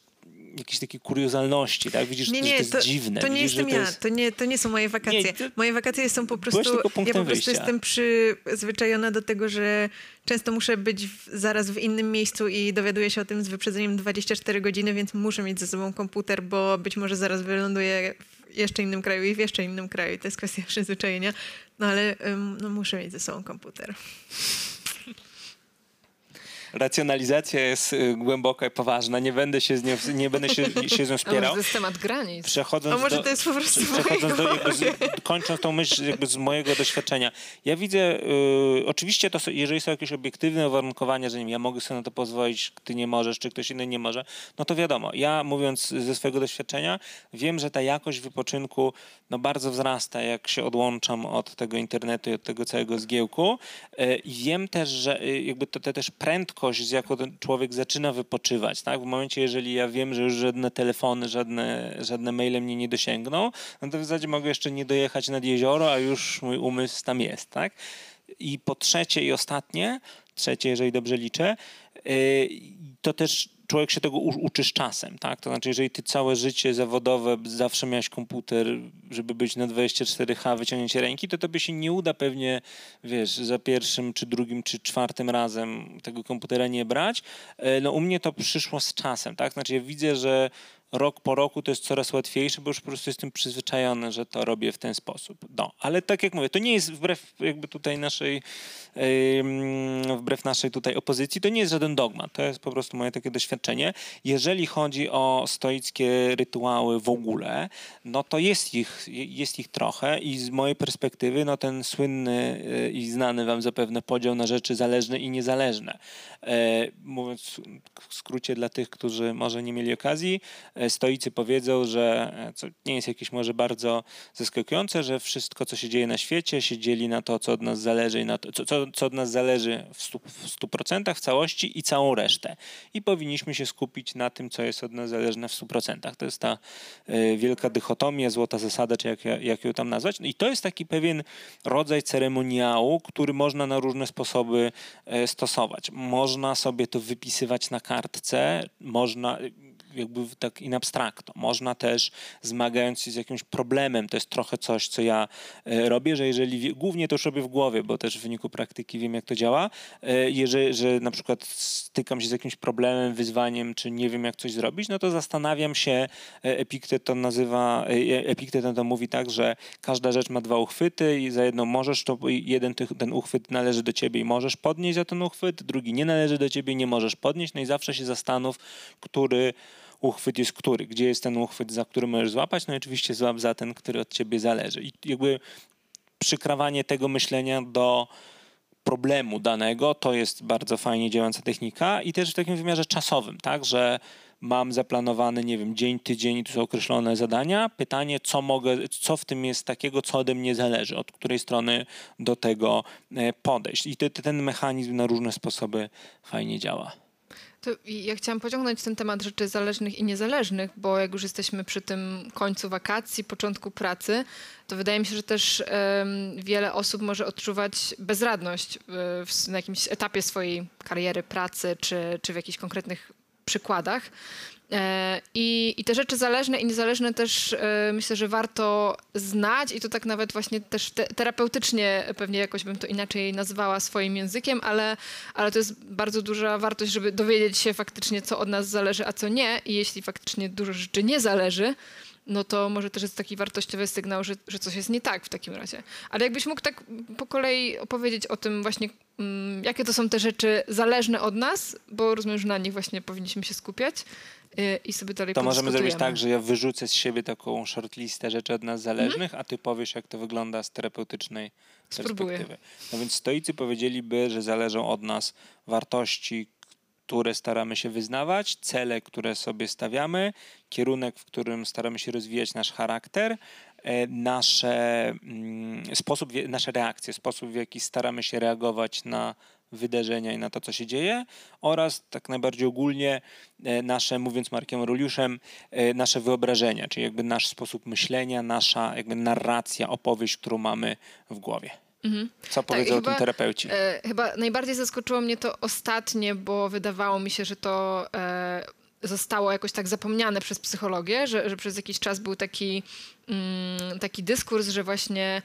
jakieś takie kuriozalności, tak? Widzisz, nie, nie, że to jest to, dziwne. To nie Widzisz, jestem to jest... ja, to nie, to nie są moje wakacje. Nie, to... Moje wakacje są po prostu, ja po prostu wyjścia. jestem przyzwyczajona do tego, że często muszę być w, zaraz w innym miejscu i dowiaduję się o tym z wyprzedzeniem 24 godziny, więc muszę mieć ze sobą komputer, bo być może zaraz wyląduję w jeszcze innym kraju i w jeszcze innym kraju. To jest kwestia przyzwyczajenia, no ale um, no, muszę mieć ze sobą komputer racjonalizacja jest y, głęboka i poważna. Nie będę się z nią, nie będę się, się z nią wspierał. To jest temat granic. Przechodząc A może do, to jest po prostu przechodząc do, jakby z, Kończąc tą myśl jakby z mojego doświadczenia. Ja widzę, y, oczywiście to, jeżeli są jakieś obiektywne uwarunkowania, że nie, ja mogę sobie na to pozwolić, ty nie możesz, czy ktoś inny nie może, no to wiadomo. Ja mówiąc ze swojego doświadczenia, wiem, że ta jakość wypoczynku no, bardzo wzrasta, jak się odłączam od tego internetu i od tego całego zgiełku. Y, I wiem też, że jakby to, to też prędkość jaką ten człowiek zaczyna wypoczywać. Tak? W momencie, jeżeli ja wiem, że już żadne telefony, żadne, żadne maile mnie nie dosięgną, no to w zasadzie mogę jeszcze nie dojechać nad jezioro, a już mój umysł tam jest. Tak? I po trzecie i ostatnie, trzecie, jeżeli dobrze liczę, y, to też człowiek się tego uczy z czasem, tak? To znaczy, jeżeli ty całe życie zawodowe zawsze miałeś komputer, żeby być na 24H, wyciągnięcie ręki, to tobie się nie uda pewnie, wiesz, za pierwszym, czy drugim, czy czwartym razem tego komputera nie brać. E, no u mnie to przyszło z czasem, tak? Znaczy, ja widzę, że rok po roku to jest coraz łatwiejsze, bo już po prostu jestem przyzwyczajony, że to robię w ten sposób. No, ale tak jak mówię, to nie jest wbrew jakby tutaj naszej, yy, wbrew naszej tutaj opozycji, to nie jest żaden dogmat, to jest po prostu moje takie doświadczenie. Jeżeli chodzi o stoickie rytuały w ogóle, no to jest ich, jest ich trochę i z mojej perspektywy, no ten słynny yy, i znany wam zapewne podział na rzeczy zależne i niezależne. Yy, mówiąc w skrócie dla tych, którzy może nie mieli okazji, E, stoicy powiedzą, że e, co nie jest jakieś może bardzo zaskakujące, że wszystko, co się dzieje na świecie, się dzieli na to, co od nas zależy, na to, co, co od nas zależy w 100%, w 100% w całości i całą resztę. I powinniśmy się skupić na tym, co jest od nas zależne w 100%. To jest ta y, wielka dychotomia, złota zasada, czy jak, jak ją tam nazwać. No I to jest taki pewien rodzaj ceremoniału, który można na różne sposoby stosować. Można sobie to wypisywać na kartce, można jakby tak in abstracto. Można też zmagając się z jakimś problemem, to jest trochę coś, co ja e, robię, że jeżeli, głównie to już robię w głowie, bo też w wyniku praktyki wiem, jak to działa, e, jeżeli, że na przykład stykam się z jakimś problemem, wyzwaniem, czy nie wiem, jak coś zrobić, no to zastanawiam się, e, Epiktet to nazywa, Epiktet to mówi tak, że każda rzecz ma dwa uchwyty i za jedną możesz, to jeden ten uchwyt należy do ciebie i możesz podnieść za ten uchwyt, drugi nie należy do ciebie nie możesz podnieść, no i zawsze się zastanów, który uchwyt jest który, gdzie jest ten uchwyt, za który możesz złapać, no i oczywiście złap za ten, który od ciebie zależy. I jakby przykrawanie tego myślenia do problemu danego, to jest bardzo fajnie działająca technika i też w takim wymiarze czasowym, tak, że mam zaplanowany, nie wiem, dzień, tydzień, tu są określone zadania. Pytanie, co mogę, co w tym jest takiego, co ode mnie zależy, od której strony do tego e, podejść. I ten mechanizm na różne sposoby fajnie działa. To ja chciałam pociągnąć ten temat rzeczy zależnych i niezależnych, bo jak już jesteśmy przy tym końcu wakacji, początku pracy, to wydaje mi się, że też um, wiele osób może odczuwać bezradność y, w, na jakimś etapie swojej kariery, pracy czy, czy w jakichś konkretnych przykładach. E, I, I te rzeczy zależne i niezależne też e, myślę, że warto znać i to tak nawet właśnie też te, terapeutycznie pewnie jakoś bym to inaczej nazwała swoim językiem, ale, ale to jest bardzo duża wartość, żeby dowiedzieć się faktycznie, co od nas zależy, a co nie. I jeśli faktycznie dużo rzeczy nie zależy, no to może też jest taki wartościowy sygnał, że, że coś jest nie tak w takim razie. Ale jakbyś mógł tak po kolei opowiedzieć o tym właśnie, mm, jakie to są te rzeczy zależne od nas, bo rozumiem, że na nich właśnie powinniśmy się skupiać y, i sobie dalej To możemy zrobić tak, że ja wyrzucę z siebie taką shortlistę rzeczy od nas zależnych, mm. a ty powiesz, jak to wygląda z terapeutycznej Spróbuję. perspektywy. No więc stoicy powiedzieliby, że zależą od nas wartości, które staramy się wyznawać, cele, które sobie stawiamy, kierunek, w którym staramy się rozwijać nasz charakter, e, nasze, mm, sposób, nasze reakcje, sposób, w jaki staramy się reagować na wydarzenia i na to, co się dzieje oraz tak najbardziej ogólnie e, nasze, mówiąc Markiem Roliuszem, e, nasze wyobrażenia, czyli jakby nasz sposób myślenia, nasza jakby narracja, opowieść, którą mamy w głowie. Mhm. Co tak, powiedzą o tym terapeuci? E, chyba najbardziej zaskoczyło mnie to ostatnie, bo wydawało mi się, że to e, zostało jakoś tak zapomniane przez psychologię, że, że przez jakiś czas był taki, mm, taki dyskurs, że właśnie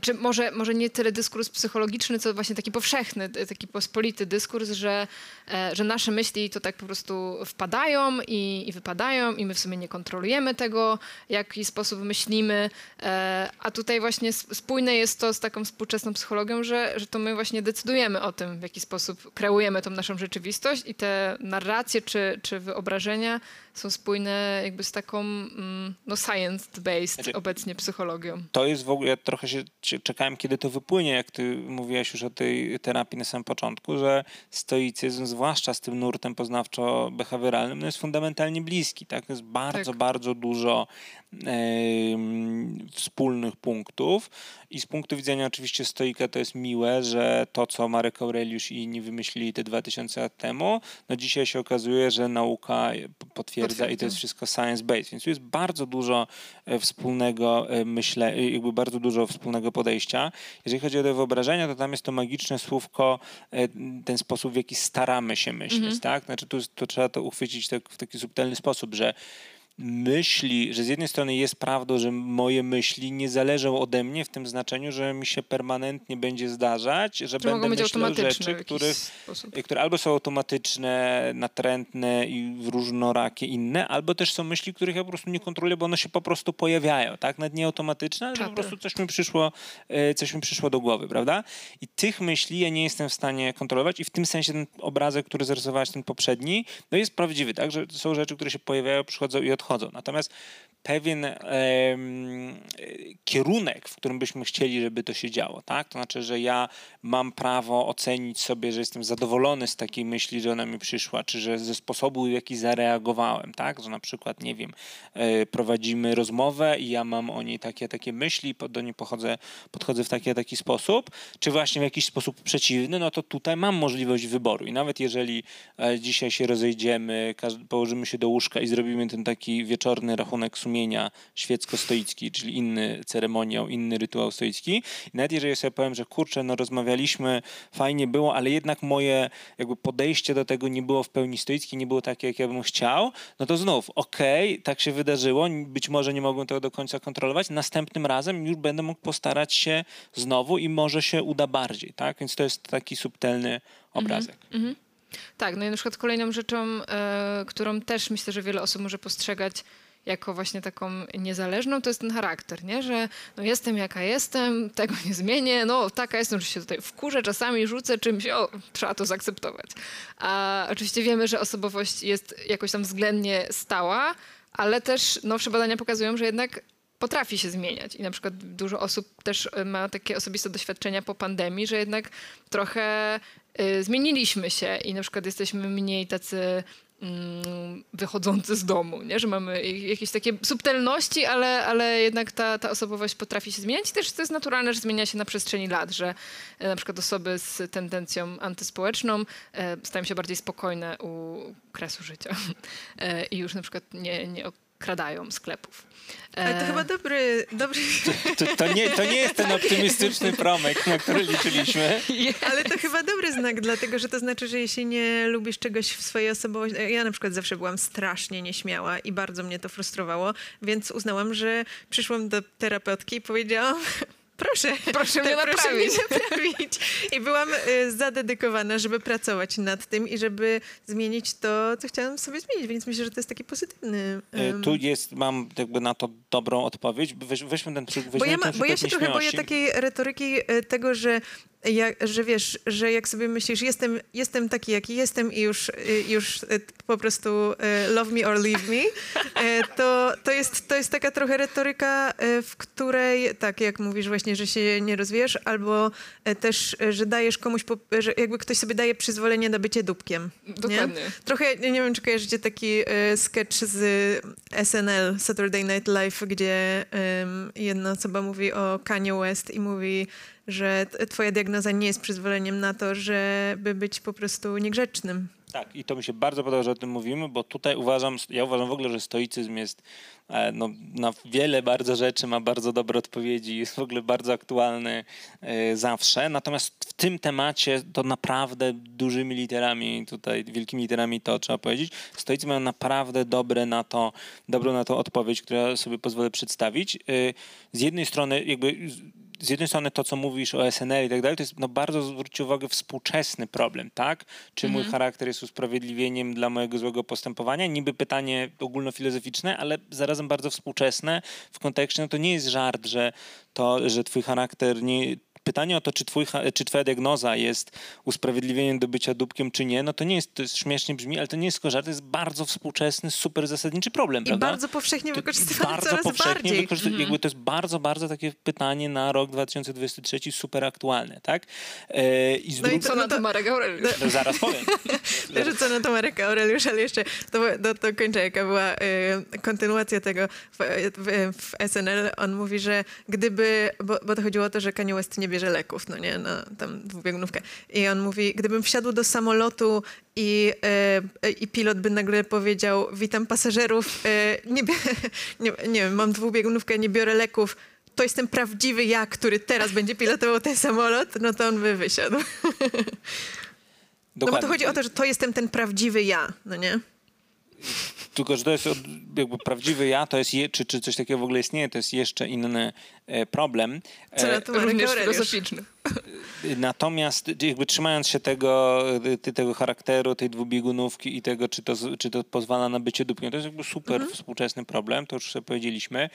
czy może, może nie tyle dyskurs psychologiczny, co właśnie taki powszechny, taki pospolity dyskurs, że, e, że nasze myśli to tak po prostu wpadają i, i wypadają i my w sumie nie kontrolujemy tego, w jaki sposób myślimy, e, a tutaj właśnie spójne jest to z taką współczesną psychologią, że, że to my właśnie decydujemy o tym, w jaki sposób kreujemy tą naszą rzeczywistość i te narracje czy, czy wyobrażenia są spójne jakby z taką mm, no science-based znaczy, obecnie psychologią. To jest w ogóle, ja trochę się czekałem, kiedy to wypłynie, jak ty mówiłaś już o tej terapii na samym początku, że stoicyzm, zwłaszcza z tym nurtem poznawczo-behawioralnym, no jest fundamentalnie bliski. Tak? Jest bardzo, tak. bardzo dużo e, wspólnych punktów i z punktu widzenia oczywiście stoika to jest miłe, że to, co Marek Aureliusz i inni wymyślili te 2000 lat temu, no dzisiaj się okazuje, że nauka potwierdza i to jest wszystko science-based, więc tu jest bardzo dużo e, wspólnego, e, myślę, jakby bardzo dużo wspólnego podejścia. Jeżeli chodzi o te wyobrażenia, to tam jest to magiczne słówko, e, ten sposób, w jaki staramy się myśleć, mhm. tak? Znaczy tu to trzeba to uchwycić tak, w taki subtelny sposób, że myśli, że z jednej strony jest prawdą, że moje myśli nie zależą ode mnie w tym znaczeniu, że mi się permanentnie będzie zdarzać, że, że będę myślał rzeczy, których, które albo są automatyczne, natrętne i różnorakie inne, albo też są myśli, których ja po prostu nie kontroluję, bo one się po prostu pojawiają, tak? Nawet nie automatyczne, ale po prostu coś mi przyszło, e, coś mi przyszło do głowy, prawda? I tych myśli ja nie jestem w stanie kontrolować i w tym sensie ten obrazek, który zarysowałeś, ten poprzedni, no jest prawdziwy, tak? Że są rzeczy, które się pojawiają, przychodzą i Natomiast pewien e, kierunek, w którym byśmy chcieli, żeby to się działo, tak? To znaczy, że ja mam prawo ocenić sobie, że jestem zadowolony z takiej myśli, że ona mi przyszła, czy że ze sposobu, w jaki zareagowałem, tak? Że na przykład, nie wiem, e, prowadzimy rozmowę i ja mam o niej takie, takie myśli, do niej pochodzę, podchodzę w taki, taki sposób, czy właśnie w jakiś sposób przeciwny, no to tutaj mam możliwość wyboru i nawet jeżeli e, dzisiaj się rozejdziemy, położymy się do łóżka i zrobimy ten taki wieczorny rachunek sumienia, sumienia świecko-stoicki, czyli inny ceremoniał, inny rytuał stoicki. I nawet jeżeli sobie powiem, że kurczę, no rozmawialiśmy, fajnie było, ale jednak moje jakby podejście do tego nie było w pełni stoickie, nie było takie, jak ja bym chciał, no to znów, okej, okay, tak się wydarzyło, być może nie mogłem tego do końca kontrolować, następnym razem już będę mógł postarać się znowu i może się uda bardziej, tak? Więc to jest taki subtelny obrazek. Mm -hmm. Tak, no i na przykład kolejną rzeczą, e, którą też myślę, że wiele osób może postrzegać jako właśnie taką niezależną, to jest ten charakter, nie? że no jestem jaka jestem, tego nie zmienię, no taka jestem, że się tutaj wkurzę, czasami rzucę czymś, o, trzeba to zaakceptować. A oczywiście wiemy, że osobowość jest jakoś tam względnie stała, ale też nowsze badania pokazują, że jednak potrafi się zmieniać. I na przykład dużo osób też ma takie osobiste doświadczenia po pandemii, że jednak trochę zmieniliśmy się i na przykład jesteśmy mniej tacy Mm, wychodzący z domu, nie? że mamy jakieś takie subtelności, ale, ale jednak ta, ta osobowość potrafi się zmieniać i też to jest naturalne, że zmienia się na przestrzeni lat, że e, na przykład osoby z tendencją antyspołeczną e, stają się bardziej spokojne u kresu życia i już na przykład nie, nie okradają sklepów. Ale to chyba dobry... dobry... To, to, to, nie, to nie jest ten optymistyczny promek, na który liczyliśmy. Ale to chyba dobry znak, dlatego że to znaczy, że jeśli nie lubisz czegoś w swojej osobowości... Ja na przykład zawsze byłam strasznie nieśmiała i bardzo mnie to frustrowało, więc uznałam, że przyszłam do terapeutki i powiedziałam proszę, proszę mnie naprawić. Proszę mnie naprawić. I byłam y, zadedykowana, żeby pracować nad tym i żeby zmienić to, co chciałam sobie zmienić, więc myślę, że to jest taki pozytywny... Um... Tu jest, mam jakby na to dobrą odpowiedź. Weź, weźmy ten przykład. Bo ja, ma, bo ja się trochę boję takiej retoryki y, tego, że ja, że wiesz, że jak sobie myślisz, jestem, jestem taki, jaki jestem i już, już po prostu love me or leave me, to, to, jest, to jest taka trochę retoryka, w której, tak jak mówisz właśnie, że się nie rozwiesz, albo też, że dajesz komuś, że jakby ktoś sobie daje przyzwolenie na bycie dupkiem. Dokładnie. Nie? Trochę, nie wiem, czy kojarzycie taki sketch z SNL, Saturday Night Live, gdzie um, jedna osoba mówi o Kanye West i mówi, że twoja diagnoza nie jest przyzwoleniem na to, żeby być po prostu niegrzecznym. Tak, i to mi się bardzo podoba, że o tym mówimy, bo tutaj uważam, ja uważam w ogóle, że stoicyzm jest e, no, na wiele bardzo rzeczy, ma bardzo dobre odpowiedzi, jest w ogóle bardzo aktualny e, zawsze. Natomiast w tym temacie to naprawdę dużymi literami, tutaj wielkimi literami to trzeba powiedzieć, stoicy mają naprawdę dobre na to, dobrą na to odpowiedź, którą sobie pozwolę przedstawić. E, z jednej strony jakby z jednej strony to, co mówisz o SNL i tak dalej, to jest no, bardzo, zwróćcie uwagę, współczesny problem, tak? Czy mhm. mój charakter jest usprawiedliwieniem dla mojego złego postępowania? Niby pytanie ogólnofilozoficzne, ale zarazem bardzo współczesne w kontekście, no to nie jest żart, że to, że twój charakter nie, pytanie o to, czy, twój, czy twoja diagnoza jest usprawiedliwieniem do bycia dupkiem, czy nie, no to nie jest, to jest śmiesznie brzmi, ale to nie jest tylko żart, to jest bardzo współczesny, super zasadniczy problem, I prawda? bardzo powszechnie wykorzystywany bardzo coraz powszechnie bardziej. Wykorzyst- mhm. jakby to jest bardzo, bardzo takie pytanie na rok 2023 super aktualne, tak? E, i no i co na to Marek Aureliusz? No, zaraz powiem. Że co na to Marek Aureliusz, ale jeszcze to, to, to kończę, jaka była y, kontynuacja tego w, w, w, SNL. On mówi, że gdyby, bo, bo to chodziło o to, że Kanye West nie bierze leków, no nie, na tam dwubiegunówkę. I on mówi, gdybym wsiadł do samolotu i, e, i pilot by nagle powiedział, witam pasażerów, e, nie, nie, nie wiem, mam dwubiegunówkę, nie biorę leków, to jestem prawdziwy ja, który teraz będzie pilotował ten samolot, no to on by wysiadł. Dokładnie. No bo to chodzi o to, że to jestem ten prawdziwy ja, no nie? Tylko, że to jest jakby prawdziwy ja, to jest, je, czy, czy coś takiego w ogóle istnieje, to jest jeszcze inny e, problem. E, Co również filozoficzny. E, natomiast jakby trzymając się tego, tego charakteru, tej dwubiegunówki i tego, czy to, czy to pozwala na bycie dupkiem, to jest jakby super mhm. współczesny problem, to już sobie powiedzieliśmy.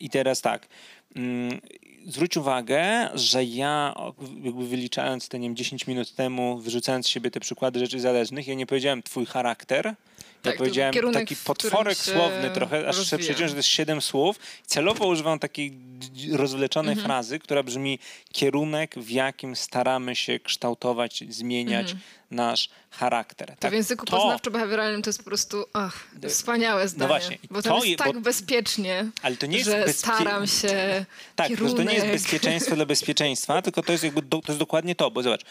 I teraz tak, mm, zwróć uwagę, że ja jakby wyliczając te nie wiem, 10 minut temu, wyrzucając z siebie te przykłady rzeczy zależnych, ja nie powiedziałem twój charakter, tak, powiedziałem taki potworek słowny trochę, aż sobie przeciąłem, że to jest siedem słów. Celowo używam takiej rozwleczonej mhm. frazy, która brzmi kierunek, w jakim staramy się kształtować, zmieniać mhm. nasz charakter. To tak, w języku to... poznawczo-behawioralnym to jest po prostu ach, wspaniałe zdanie. No właśnie. Bo to jest tak bo... bezpiecznie, ale to nie jest że bezpie... staram się Tak, kierunek... to nie jest bezpieczeństwo dla bezpieczeństwa, tylko to jest, jakby do, to jest dokładnie to, bo zobacz,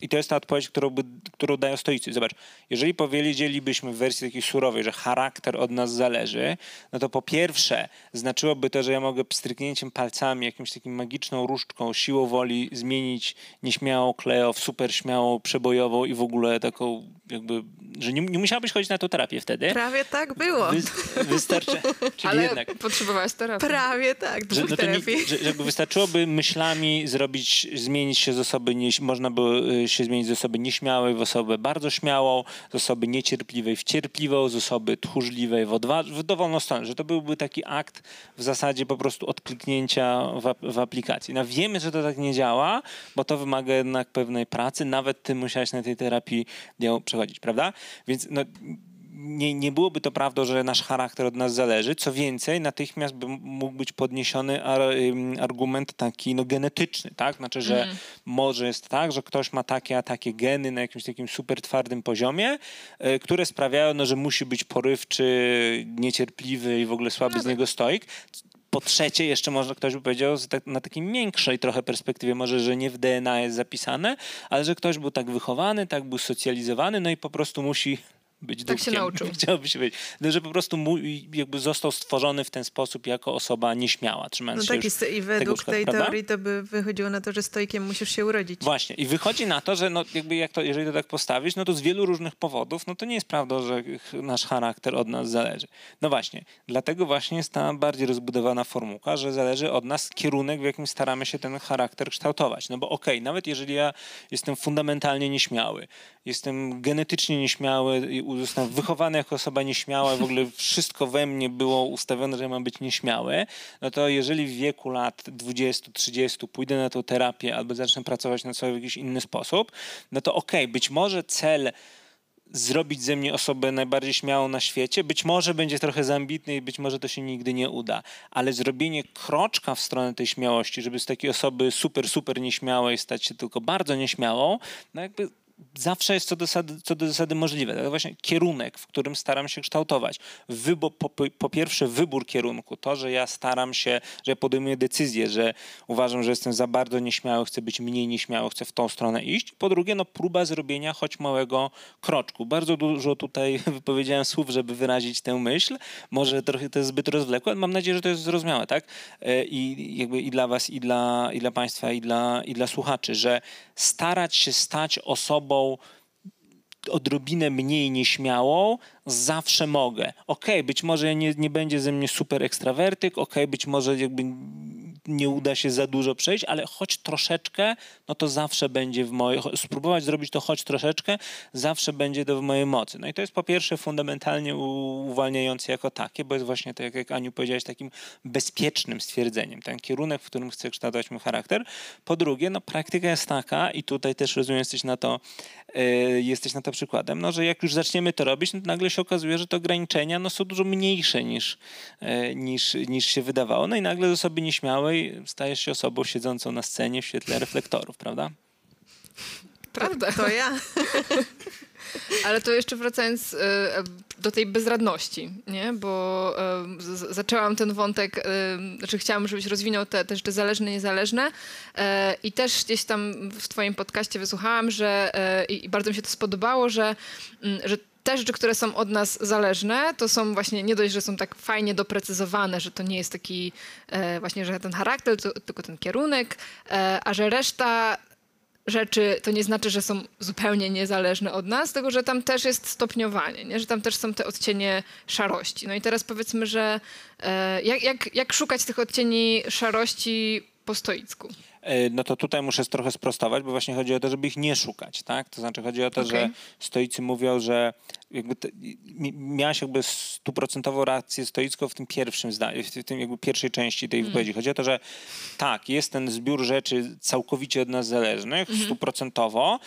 i to jest ta odpowiedź, którą, którą dają stoicy. Zobacz, jeżeli powiedzielibyśmy w wersji takiej surowej, że charakter od nas zależy, no to po pierwsze znaczyłoby to, że ja mogę pstryknięciem palcami, jakimś takim magiczną różdżką, siłą woli zmienić nieśmiałą Kleo w super śmiałą, przebojową i w ogóle taką jakby, że nie, nie musiałabyś chodzić na tę terapię wtedy. Prawie tak było. Wy, wystarczy, czyli Ale jednak. potrzebowałaś terapii. Prawie tak, dwóch że, no terapii. Nie, że, jakby wystarczyłoby myślami zrobić, zmienić się z osoby, nie, można by y, się zmienić z osoby nieśmiałej w osobę bardzo śmiałą, z osoby niecierpliwej w cierpliwą, z osoby tchórzliwej w, odwa- w dowolną stronę, że to byłby taki akt w zasadzie po prostu odkliknięcia w, w aplikacji. No wiemy, że to tak nie działa, bo to wymaga jednak pewnej pracy, nawet ty musiałeś na tej terapii ją przechodzić, prawda? Więc no, nie, nie byłoby to prawdą, że nasz charakter od nas zależy. Co więcej, natychmiast by mógł być podniesiony argument taki no, genetyczny, tak? Znaczy, że mm. może jest tak, że ktoś ma takie a takie geny na jakimś takim super twardym poziomie, e, które sprawiają, no, że musi być porywczy, niecierpliwy i w ogóle słaby no, z niego stoik. Po trzecie, jeszcze może ktoś by powiedział tak, na takiej większej trochę perspektywie, może, że nie w DNA jest zapisane, ale że ktoś był tak wychowany, tak był socjalizowany, no i po prostu musi być tak się nauczył. Chciałby się być. No, że po prostu mu, jakby został stworzony w ten sposób jako osoba nieśmiała, trzymając no tak, jest, i według tej prawda? teorii to by wychodziło na to, że stojkiem musisz się urodzić. Właśnie. I wychodzi na to, że no, jakby jak to, jeżeli to tak postawić, no to z wielu różnych powodów, no to nie jest prawda, że nasz charakter od nas zależy. No właśnie. Dlatego właśnie jest ta bardziej rozbudowana formułka, że zależy od nas kierunek, w jakim staramy się ten charakter kształtować. No bo okej, okay, nawet jeżeli ja jestem fundamentalnie nieśmiały, jestem genetycznie nieśmiały, zostałem wychowany jako osoba nieśmiała, w ogóle wszystko we mnie było ustawione, że mam być nieśmiały, no to jeżeli w wieku lat 20-30 pójdę na tą terapię albo zacznę pracować na sobie w jakiś inny sposób, no to okej, okay, być może cel zrobić ze mnie osobę najbardziej śmiałą na świecie. Być może będzie trochę zambitny i być może to się nigdy nie uda, ale zrobienie kroczka w stronę tej śmiałości, żeby z takiej osoby super, super nieśmiałej stać się tylko bardzo nieśmiałą, no jakby zawsze jest co do, zasady, co do zasady możliwe. To właśnie kierunek, w którym staram się kształtować. Po, po, pierwsze wybór kierunku, to, że ja staram się, że podejmuję decyzję, że uważam, że jestem za bardzo nieśmiały, chcę być mniej nieśmiały, chcę w tą stronę iść. Po drugie, no próba zrobienia choć małego kroczku. Bardzo dużo tutaj wypowiedziałem słów, żeby wyrazić tę myśl. Może trochę to jest zbyt rozwlekłe, ale mam nadzieję, że to jest zrozumiałe, tak? E, I jakby i dla was, i dla, i dla państwa, i dla, i dla słuchaczy, że starać się stać osobą odrobinę mniej nieśmiałą, zawsze mogę. Okej, okay, być może nie, nie będzie ze mnie super ekstrawertyk, okej, okay, być może jakby nie uda się za dużo przejść, ale choć troszeczkę, no to zawsze będzie w mojej, spróbować zrobić to choć troszeczkę, zawsze będzie to w mojej mocy. No i to jest po pierwsze fundamentalnie uwalniające jako takie, bo jest właśnie, tak jak Aniu powiedziałeś, takim bezpiecznym stwierdzeniem, ten kierunek, w którym chcę kształtować mój charakter. Po drugie, no praktyka jest taka i tutaj też rozumiem, jesteś na to, yy, jesteś na to przykładem, no że jak już zaczniemy to robić, no to nagle się okazuje, że te ograniczenia no, są dużo mniejsze niż, yy, niż, niż się wydawało. No i nagle z osoby nieśmiałej stajesz się osobą siedzącą na scenie w świetle reflektorów, prawda? Prawda. To ja. Ale to jeszcze wracając e, do tej bezradności, nie? bo e, zaczęłam ten wątek, e, znaczy chciałam, żebyś rozwinął te, też te zależne, niezależne i też gdzieś tam w twoim podcaście wysłuchałam, że i bardzo mi się to spodobało, że, mm, że te rzeczy, które są od nas zależne, to są właśnie nie dość, że są tak fajnie doprecyzowane, że to nie jest taki e, właśnie, że ten charakter, to, tylko ten kierunek, e, a że reszta rzeczy, to nie znaczy, że są zupełnie niezależne od nas, tylko że tam też jest stopniowanie, nie? że tam też są te odcienie szarości. No i teraz powiedzmy, że e, jak, jak, jak szukać tych odcieni szarości po stoicku? E, no to tutaj muszę trochę sprostować, bo właśnie chodzi o to, żeby ich nie szukać, tak? To znaczy chodzi o to, okay. że stoicy mówią, że jakby te, miałaś jakby stuprocentową rację stoicką w tym pierwszym zdaniu, w tym jakby pierwszej części tej mm. wypowiedzi. Chodzi o to, że tak, jest ten zbiór rzeczy całkowicie od nas zależnych, mm -hmm. stuprocentowo,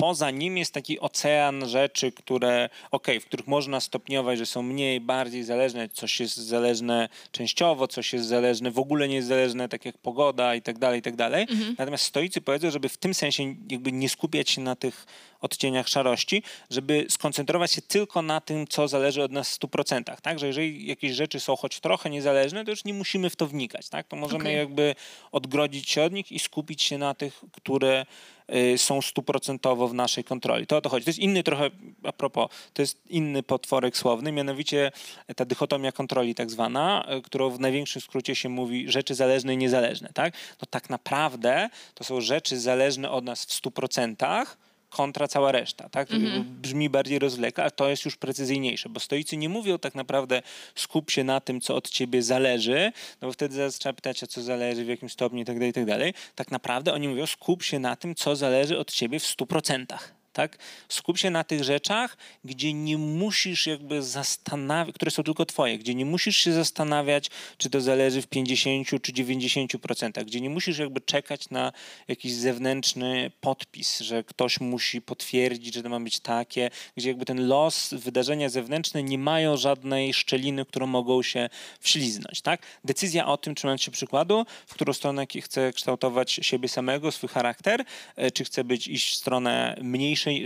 poza nim jest taki ocean rzeczy, które, ok, w których można stopniować, że są mniej, bardziej zależne, coś jest zależne częściowo, coś jest zależne, w ogóle nie jest zależne, tak jak pogoda i tak dalej, i tak dalej. Mhm. Natomiast stoicy powiedzą, żeby w tym sensie jakby nie skupiać się na tych odcieniach szarości, żeby skoncentrować się tylko na tym, co zależy od nas w 100%. Tak? Że jeżeli jakieś rzeczy są choć trochę niezależne, to już nie musimy w to wnikać. Tak? To możemy okay. jakby odgrodzić się od nich i skupić się na tych, które y, są stuprocentowo w naszej kontroli. To o to chodzi. To jest inny trochę, a propos, to jest inny potworek słowny, mianowicie ta dychotomia kontroli tak zwana, y, którą w największym skrócie się mówi rzeczy zależne i niezależne. Tak? No tak naprawdę to są rzeczy zależne od nas w 100%, kontra cała reszta. Tak? Mhm. Brzmi bardziej rozwleka, ale to jest już precyzyjniejsze, bo stoicy nie mówią tak naprawdę skup się na tym, co od ciebie zależy, no bo wtedy zaraz trzeba pytać, a co zależy, w jakim stopniu itd., tak itd. Tak, tak naprawdę oni mówią skup się na tym, co zależy od ciebie w 100% tak? Skup się na tych rzeczach, gdzie nie musisz jakby zastanawiać, które są tylko twoje, gdzie nie musisz się zastanawiać, czy to zależy w 50 czy 90%, gdzie nie musisz jakby czekać na jakiś zewnętrzny podpis, że ktoś musi potwierdzić, że to ma być takie, gdzie jakby ten los, wydarzenia zewnętrzne nie mają żadnej szczeliny, którą mogą się wśliznąć, tak? Decyzja o tym, trzymając się przykładu, w którą stronę chce kształtować siebie samego, swój charakter, e, czy chce być iść w stronę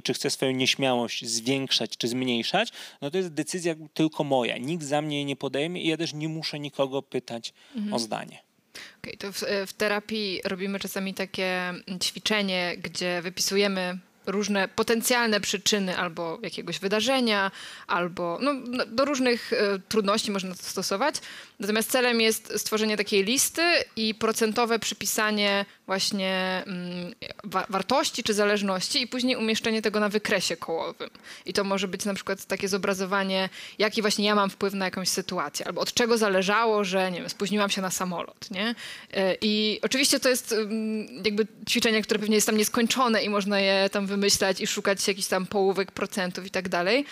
czy chcę swoją nieśmiałość zwiększać czy zmniejszać, no to jest decyzja tylko moja. Nikt za mnie jej nie podejmie i ja też nie muszę nikogo pytać mhm. o zdanie. Okay, to w, w terapii robimy czasami takie ćwiczenie, gdzie wypisujemy różne potencjalne przyczyny albo jakiegoś wydarzenia, albo no, no do różnych e, trudności można to stosować. Natomiast celem jest stworzenie takiej listy i procentowe przypisanie właśnie mm, wa wartości czy zależności i później umieszczenie tego na wykresie kołowym. I to może być na przykład takie zobrazowanie, jaki właśnie ja mam wpływ na jakąś sytuację, albo od czego zależało, że nie wiem, spóźniłam się na samolot, nie? E, I oczywiście to jest mm, jakby ćwiczenie, które pewnie jest tam nieskończone i można je tam wymyślać i szukać jakichś tam połówek procentów i tak dalej.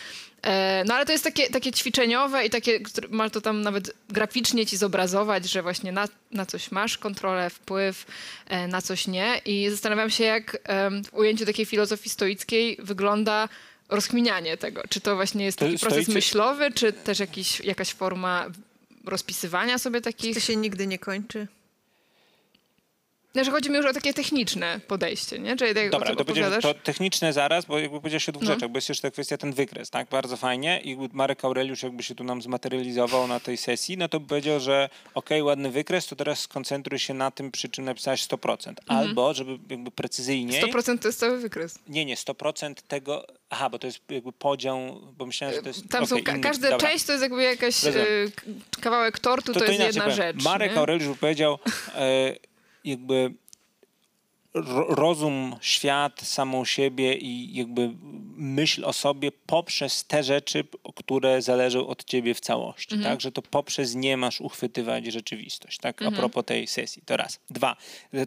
E, no ale to jest takie, takie ćwiczeniowe i takie, ma to tam nawet graficznie ci zobrazować, że właśnie na, na coś masz kontrolę, wpływ, e, na coś nie. I zastanawiam się, jak w ujęciu takiej filozofii stoickiej wygląda rozkminianie tego. Czy to właśnie jest taki proces myślowy, czy też jakiś, jakaś forma rozpisywania sobie takich... Czy to się nigdy nie kończy? Znaczy chodzi mi już o takie techniczne podejście, nie? Czyli tak, Dobra, to to techniczne zaraz, bo jakby powiedziałeś o dwóch no. rzeczach, bo jest jeszcze kwestia ten wykres, tak? Bardzo fajnie i Marek Aureliusz jakby się tu nam zmaterializował na tej sesji, no to powiedział, że okej, okay, ładny wykres, to teraz skoncentruj się na tym, przy czym napisałeś 100%. Mhm. Albo, żeby jakby precyzyjniej... 100% to jest cały wykres. Nie, nie, 100% tego... Aha, bo to jest jakby podział, bo myślałem, że to jest... Tam okay, są, ka każda dobra. część to jest jakby jakaś y, kawałek tortu, to, to, to jest jedna rzecz. Marek nie? Aureliusz powiedział... Y, jakby rozum, świat, samą siebie i jakby myśl o sobie poprzez te rzeczy, które zależą od ciebie w całości, mhm. tak? Że to poprzez nie masz uchwytywać rzeczywistość, tak? Mhm. A propos tej sesji. To raz. Dwa,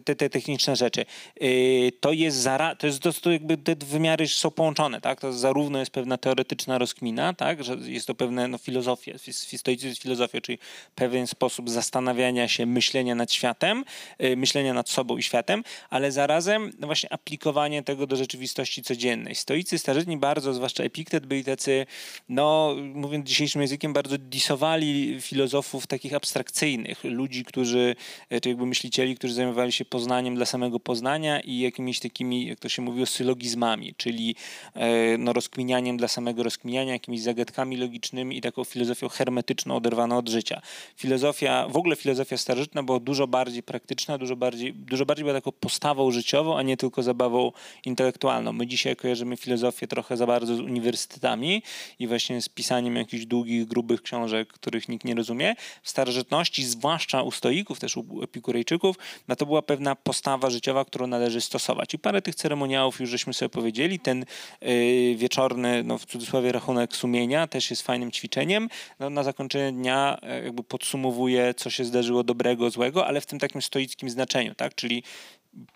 te, te techniczne rzeczy. Yy, to jest zara, to jest to, to jakby te wymiary są połączone, tak? To zarówno jest pewna teoretyczna rozkmina, tak? Że jest to pewna no, filozofia, stoicyzm jest filozofia, czyli pewien sposób zastanawiania się, myślenia nad światem, yy, myślenia nad sobą i światem, ale zarazem no właśnie aplikowanie tego do rzeczywistości codziennej. Stoicy starożytni bardzo, zwłaszcza Epiktet, byli tacy, no mówiąc dzisiejszym językiem, bardzo disowali filozofów takich abstrakcyjnych, ludzi, którzy, e, czy jakby myślicieli, którzy zajmowali się poznaniem dla samego poznania i jakimiś takimi, jak to się mówi, sylogizmami, czyli e, no, rozkminianiem dla samego rozkminiania, jakimiś zagadkami logicznymi i taką filozofią hermetyczną, oderwaną od życia. Filozofia, w ogóle filozofia starożytna była dużo bardziej praktyczna, dużo bardziej, dużo bardziej była taką postawą zabawą życiową, a nie tylko zabawą intelektualną. My dzisiaj kojarzymy filozofię trochę za bardzo z uniwersytetami i właśnie z pisaniem jakichś długich, grubych książek, których nikt nie rozumie. W starożytności, zwłaszcza u stoików, też u epikurejczyków, no to była pewna postawa życiowa, którą należy stosować. I parę tych ceremoniałów już żeśmy sobie powiedzieli. Ten yy, wieczorny, no w cudzysłowie, rachunek sumienia też jest fajnym ćwiczeniem. No, na zakończenie dnia e, jakby podsumowuje, co się zdarzyło dobrego, złego, ale w tym takim stoickim znaczeniu, tak? Czyli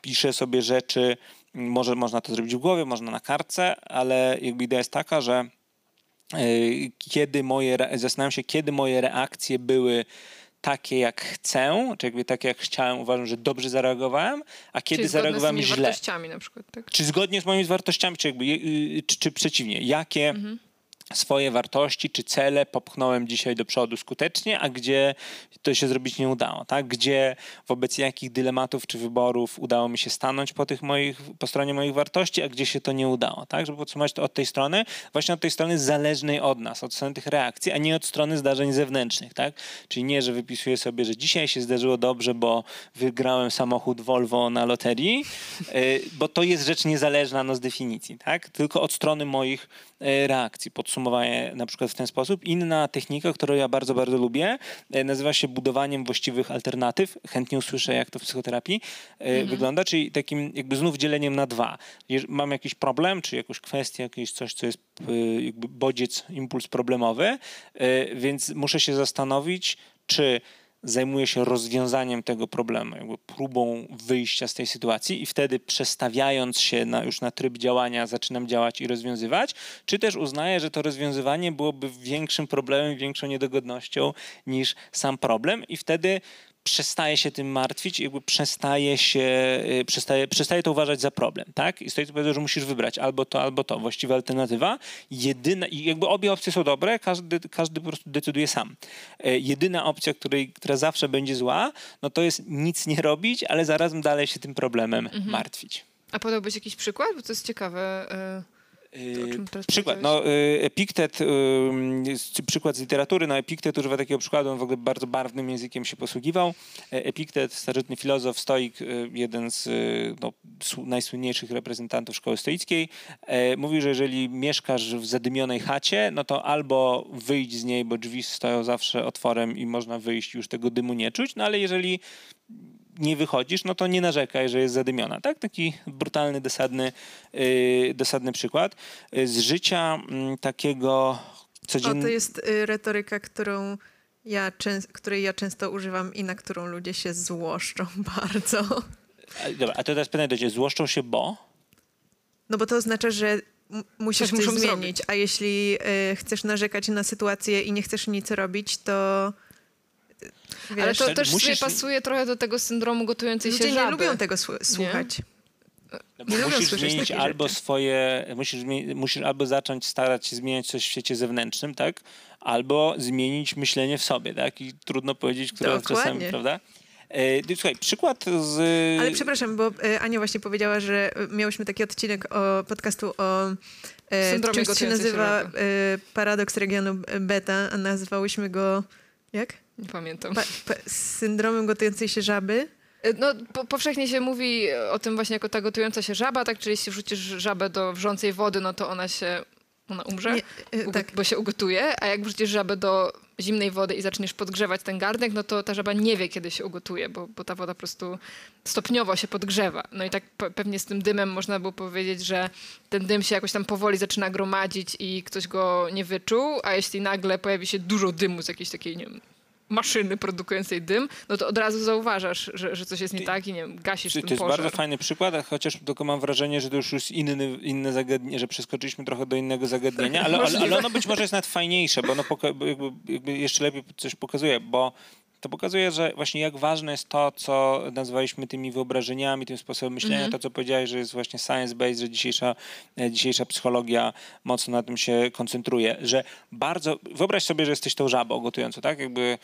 piszę sobie rzeczy, może można to zrobić w głowie, można na kartce, ale jakby idea jest taka, że yy, kiedy moje, zastanawiam się, kiedy moje reakcje były takie, jak chcę, czy jakby takie, jak chciałem, uważam, że dobrze zareagowałem, a kiedy zareagowałem z tymi źle. wartościami na przykład, tak? Czy zgodnie z moimi wartościami, czy, jakby, y, czy, czy przeciwnie? Jakie Mhm. Swoje wartości czy cele popchnąłem dzisiaj do przodu skutecznie, a gdzie to się zrobić nie udało, tak? Gdzie wobec jakich dylematów czy wyborów udało mi się stanąć po tych moich, po stronie moich wartości, a gdzie się to nie udało, tak? Żeby podsumować to od tej strony, właśnie od tej strony zależnej od nas, od strony tych reakcji, a nie od strony zdarzeń zewnętrznych, tak? Czyli nie, że wypisuję sobie, że dzisiaj się zdarzyło dobrze, bo wygrałem samochód Volvo na loterii, y, bo to jest rzecz niezależna no, z definicji, tak? Tylko od strony moich reakcji. Podsumowanie na przykład w ten sposób. Inna technika, którą ja bardzo, bardzo lubię, y, nazywa się budowaniem właściwych alternatyw. Chętnie usłyszę, jak to w psychoterapii wygląda, czyli takim jakby znów dzieleniem na dwa. Mam jakiś problem, czy jakąś kwestię, jakieś coś, co jest jakby bodziec, impuls problemowy, więc muszę się zastanowić, czy zajmuję się rozwiązaniem tego problemu, jakby próbą wyjścia z tej sytuacji i wtedy przestawiając się na, już na tryb działania zaczynam działać i rozwiązywać, czy też uznaję, że to rozwiązywanie byłoby większym problemem, większą niedogodnością niż sam problem i wtedy przestaje się tym martwić, jakby przestaje się, y, przestaje, przestaje to uważać za problem, tak? I stoi powiedział, że musisz wybrać albo to, albo to, właściwa alternatywa. Jedyna, i jakby obie opcje są dobre, każdy, każdy po prostu decyduje sam. E, Jedyna opcja, której, która zawsze będzie zła, no to jest nic nie robić, ale zarazem dalej się tym problemem martwić. A podałbyś jakiś przykład? Bo to jest ciekawe. y, Przykład, no y, Epiktet, y, przykład z literatury, no Epiktet używa takiego przykładu, on w ogóle bardzo barwnym językiem się posługiwał. E, Epiktet, starożytny filozof, stoik, y, jeden z no, najsłynniejszych reprezentantów szkoły stoickiej, e, mówił, że jeżeli mieszkasz w zadymionej chacie, no to albo wyjdź z niej, bo drzwi stoją zawsze otworem i można wyjść już tego dymu nie czuć, no ale jeżeli nie wychodzisz, no to nie narzekaj, że jest zadymiona. Tak? Taki brutalny, dosadny, yy, dosadny przykład yy, z życia mm, takiego codziennego. to jest y, retoryka, którą ja której ja często używam i na którą ludzie się złoszczą bardzo. Dobra, a to teraz pytanie do ciebie. Złoszczą się, bo? No bo to oznacza, że musisz Coś zmienić, zrobić. a jeśli y, chcesz narzekać na sytuację i nie chcesz nic robić, to y, wiesz, Ale to też musisz- sobie pasuje trochę do tego syndromu gotującej ludzie się nie żaby. lubią tego słu- słuchać. No Nie musisz zmienić albo rzeczy. swoje, musisz, musisz albo zacząć starać się zmieniać coś w świecie zewnętrznym, tak? Albo zmienić myślenie w sobie, tak? I trudno powiedzieć, która Dokładnie. czasami, prawda? E, słuchaj, przykład z... Ale przepraszam, bo y, Ania właśnie powiedziała, że miałyśmy taki odcinek o podcastu o Syndromie czymś, co się się nazywa y, Paradoks regionu beta, a nazwałyśmy go jak? Nie pamiętam. Pa, pa, syndromem gotującej się żaby. Y, No, po, powszechnie się mówi o tym właśnie jako ta gotująca się żaba, tak? Czyli jeśli wrzucisz żabę do wrzącej wody, no to ona się, ona umrze, Nie, y, tak. bo się ugotuje, a jak wrzucisz żabę do zimnej wody i zaczniesz podgrzewać ten garnek, no to ta żaba nie wie, kiedy się ugotuje, bo, bo ta woda po prostu stopniowo się podgrzewa. No i tak pe- pewnie z tym dymem można było powiedzieć, że ten dym się jakoś tam powoli zaczyna gromadzić i ktoś go nie wyczuł, a jeśli nagle pojawi się dużo dymu z jakiejś takiej, nie wiem, maszyny produkującej dym, no to od razu zauważasz, że, że coś jest nie tak i nie wiem, gasisz To ten jest pożar. bardzo fajny przykład, chociaż tylko mam wrażenie, że to już jest inny, inne zagadnienie, że przeskoczyliśmy trochę do innego zagadnienia, ale, ale, ale ono być może jest nawet fajniejsze, bo ono poka- jakby, jakby jeszcze lepiej coś pokazuje, bo to pokazuje, że właśnie jak ważne jest to, co nazwaliśmy tymi wyobrażeniami, tym sposobem myślenia, Mhm. to co powiedziałeś, że jest właśnie science-based, że dzisiejsza, e, dzisiejsza psychologia mocno na tym się koncentruje, że bardzo, wyobraź sobie, że jesteś tą żabą gotującą, tak? Jakby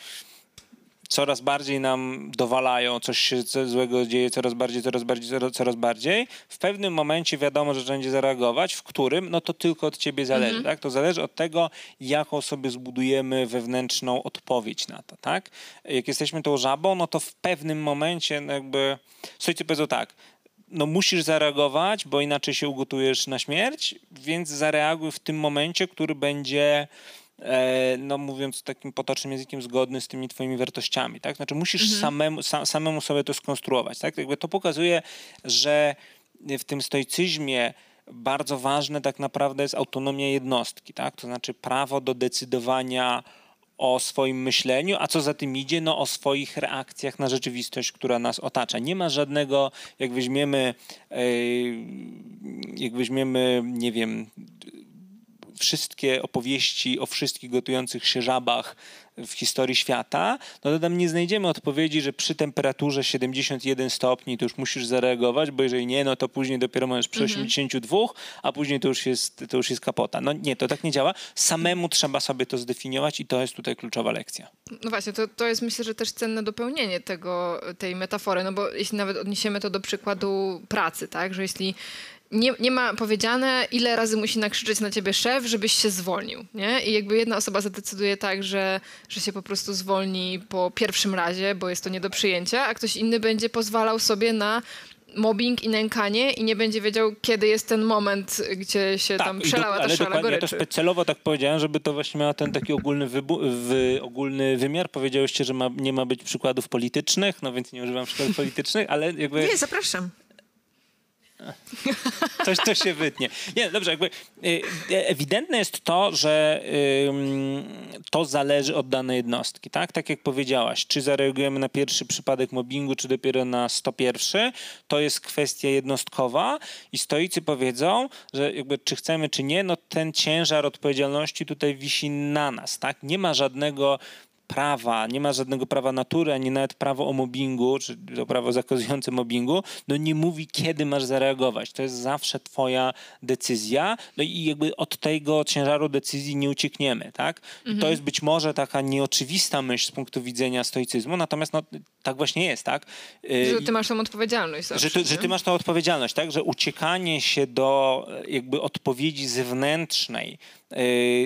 coraz bardziej nam dowalają, coś się złego dzieje coraz bardziej, coraz bardziej, coraz, coraz bardziej. W pewnym momencie wiadomo, że będzie zareagować, w którym, no to tylko od ciebie zależy, tak? To zależy od tego, jaką sobie zbudujemy wewnętrzną odpowiedź na to, tak? Jak jesteśmy tą żabą, no to w pewnym momencie no jakby, stoicy powiedzą tak, no musisz zareagować, bo inaczej się ugotujesz na śmierć, więc zareaguj w tym momencie, który będzie no mówiąc takim potocznym językiem, zgodny z tymi twoimi wartościami, tak? Znaczy musisz mhm. samemu, sam, samemu sobie to skonstruować, tak? Jakby to pokazuje, że w tym stoicyzmie bardzo ważne tak naprawdę jest autonomia jednostki, tak? To znaczy prawo do decydowania o swoim myśleniu, a co za tym idzie, no o swoich reakcjach na rzeczywistość, która nas otacza. Nie ma żadnego, jak weźmiemy, jak weźmiemy, nie wiem, wszystkie opowieści o wszystkich gotujących się żabach w historii świata, no to tam nie znajdziemy odpowiedzi, że przy temperaturze 71 stopni to już musisz zareagować, bo jeżeli nie, no to później dopiero możesz przy 82, mhm. a później to już, jest, to już jest kapota. No nie, to tak nie działa. Samemu trzeba sobie to zdefiniować i to jest tutaj kluczowa lekcja. No właśnie, to, to jest myślę, że też cenne dopełnienie tego, tej metafory, no bo jeśli nawet odniesiemy to do przykładu pracy, tak, że jeśli nie, nie ma powiedziane, ile razy musi nakrzyczeć na ciebie szef, żebyś się zwolnił. Nie? I jakby jedna osoba zadecyduje tak, że, że się po prostu zwolni po pierwszym razie, bo jest to nie do przyjęcia, a ktoś inny będzie pozwalał sobie na mobbing i nękanie i nie będzie wiedział, kiedy jest ten moment, gdzie się tak, tam przelała do, ta szala goryczy. Ja to celowo tak powiedziałem, żeby to właśnie miało ten taki ogólny, wybu- wy, ogólny wymiar. Powiedziałyście, że ma, nie ma być przykładów politycznych, no więc nie używam przykładów politycznych, ale jakby... Nie, zapraszam. Coś to się wytnie. Nie, dobrze, jakby y, ewidentne jest to, że to zależy od danej jednostki, tak? Tak jak powiedziałaś, czy zareagujemy na pierwszy przypadek mobbingu, czy dopiero na 101, to jest kwestia jednostkowa i stoicy powiedzą, że jakby czy chcemy, czy nie, no ten ciężar odpowiedzialności tutaj wisi na nas, tak? Nie ma żadnego prawa, nie ma żadnego prawa natury, ani nawet prawo o mobbingu, czy to prawo zakazujące mobbingu, no nie mówi, kiedy masz zareagować. To jest zawsze twoja decyzja, no i jakby od tego ciężaru decyzji nie uciekniemy, tak? Mhm. To jest być może taka nieoczywista myśl z punktu widzenia stoicyzmu, natomiast no, tak właśnie jest, tak? Że ty masz tą odpowiedzialność zawsze, że, ty, że ty masz tą odpowiedzialność, tak? Że uciekanie się do jakby odpowiedzi zewnętrznej,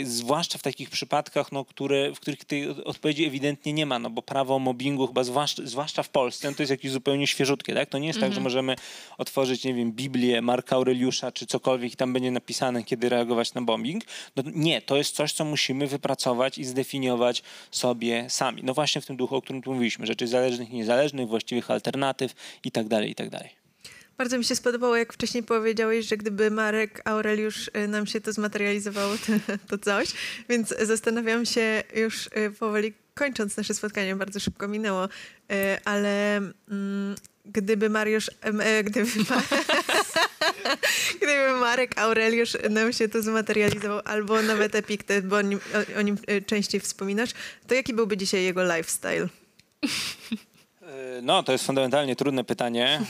zwłaszcza w takich przypadkach, no, które, w których tej odpowiedzi ewidentnie nie ma, no bo prawo o mobbingu chyba zwłaszcza, zwłaszcza w Polsce no, to jest jakieś zupełnie świeżutkie, tak? To nie jest tak, że mhm. możemy otworzyć, nie wiem, Biblię Marka Aureliusza czy cokolwiek i tam będzie napisane, kiedy reagować na bombing. No, nie, to jest coś, co musimy wypracować i zdefiniować sobie sami. No właśnie w tym duchu, o którym tu mówiliśmy, rzeczy zależnych i niezależnych, właściwych alternatyw i tak dalej, i tak dalej. Bardzo mi się spodobało, jak wcześniej powiedziałeś, że gdyby Marek Aureliusz y, nam się to zmaterializowało, to, to coś. Więc zastanawiam się już y, powoli kończąc nasze spotkanie, bardzo szybko minęło, y, ale mm, gdyby Mariusz, gdyby, gdyby Marek Aureliusz nam się to zmaterializował, albo nawet Epiktet, bo o nim, o, o nim częściej wspominasz, to jaki byłby dzisiaj jego lifestyle? No, to jest fundamentalnie trudne pytanie.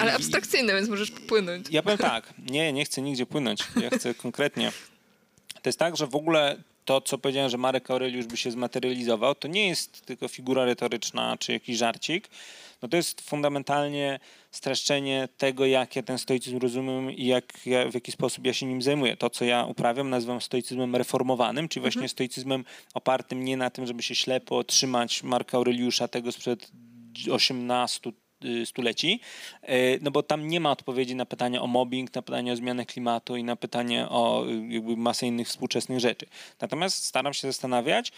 Ale abstrakcyjne, więc możesz popłynąć. Ja powiem tak, nie, nie chcę nigdzie płynąć. Ja chcę konkretnie. To jest tak, że w ogóle to, co powiedziałem, że Marek Aureliusz by się zmaterializował, to nie jest tylko figura retoryczna czy jakiś żarcik, no to jest fundamentalnie streszczenie tego, jak ja ten stoicyzm rozumiem i jak ja, w jaki sposób ja się nim zajmuję. To, co ja uprawiam, nazywam stoicyzmem reformowanym, czyli właśnie mhm. stoicyzmem opartym nie na tym, żeby się ślepo trzymać Marka Aureliusza tego sprzed 18 y, stuleci, y, no bo tam nie ma odpowiedzi na pytanie o mobbing, na pytanie o zmianę klimatu i na pytanie o y, jakby masę innych współczesnych rzeczy. Natomiast staram się zastanawiać,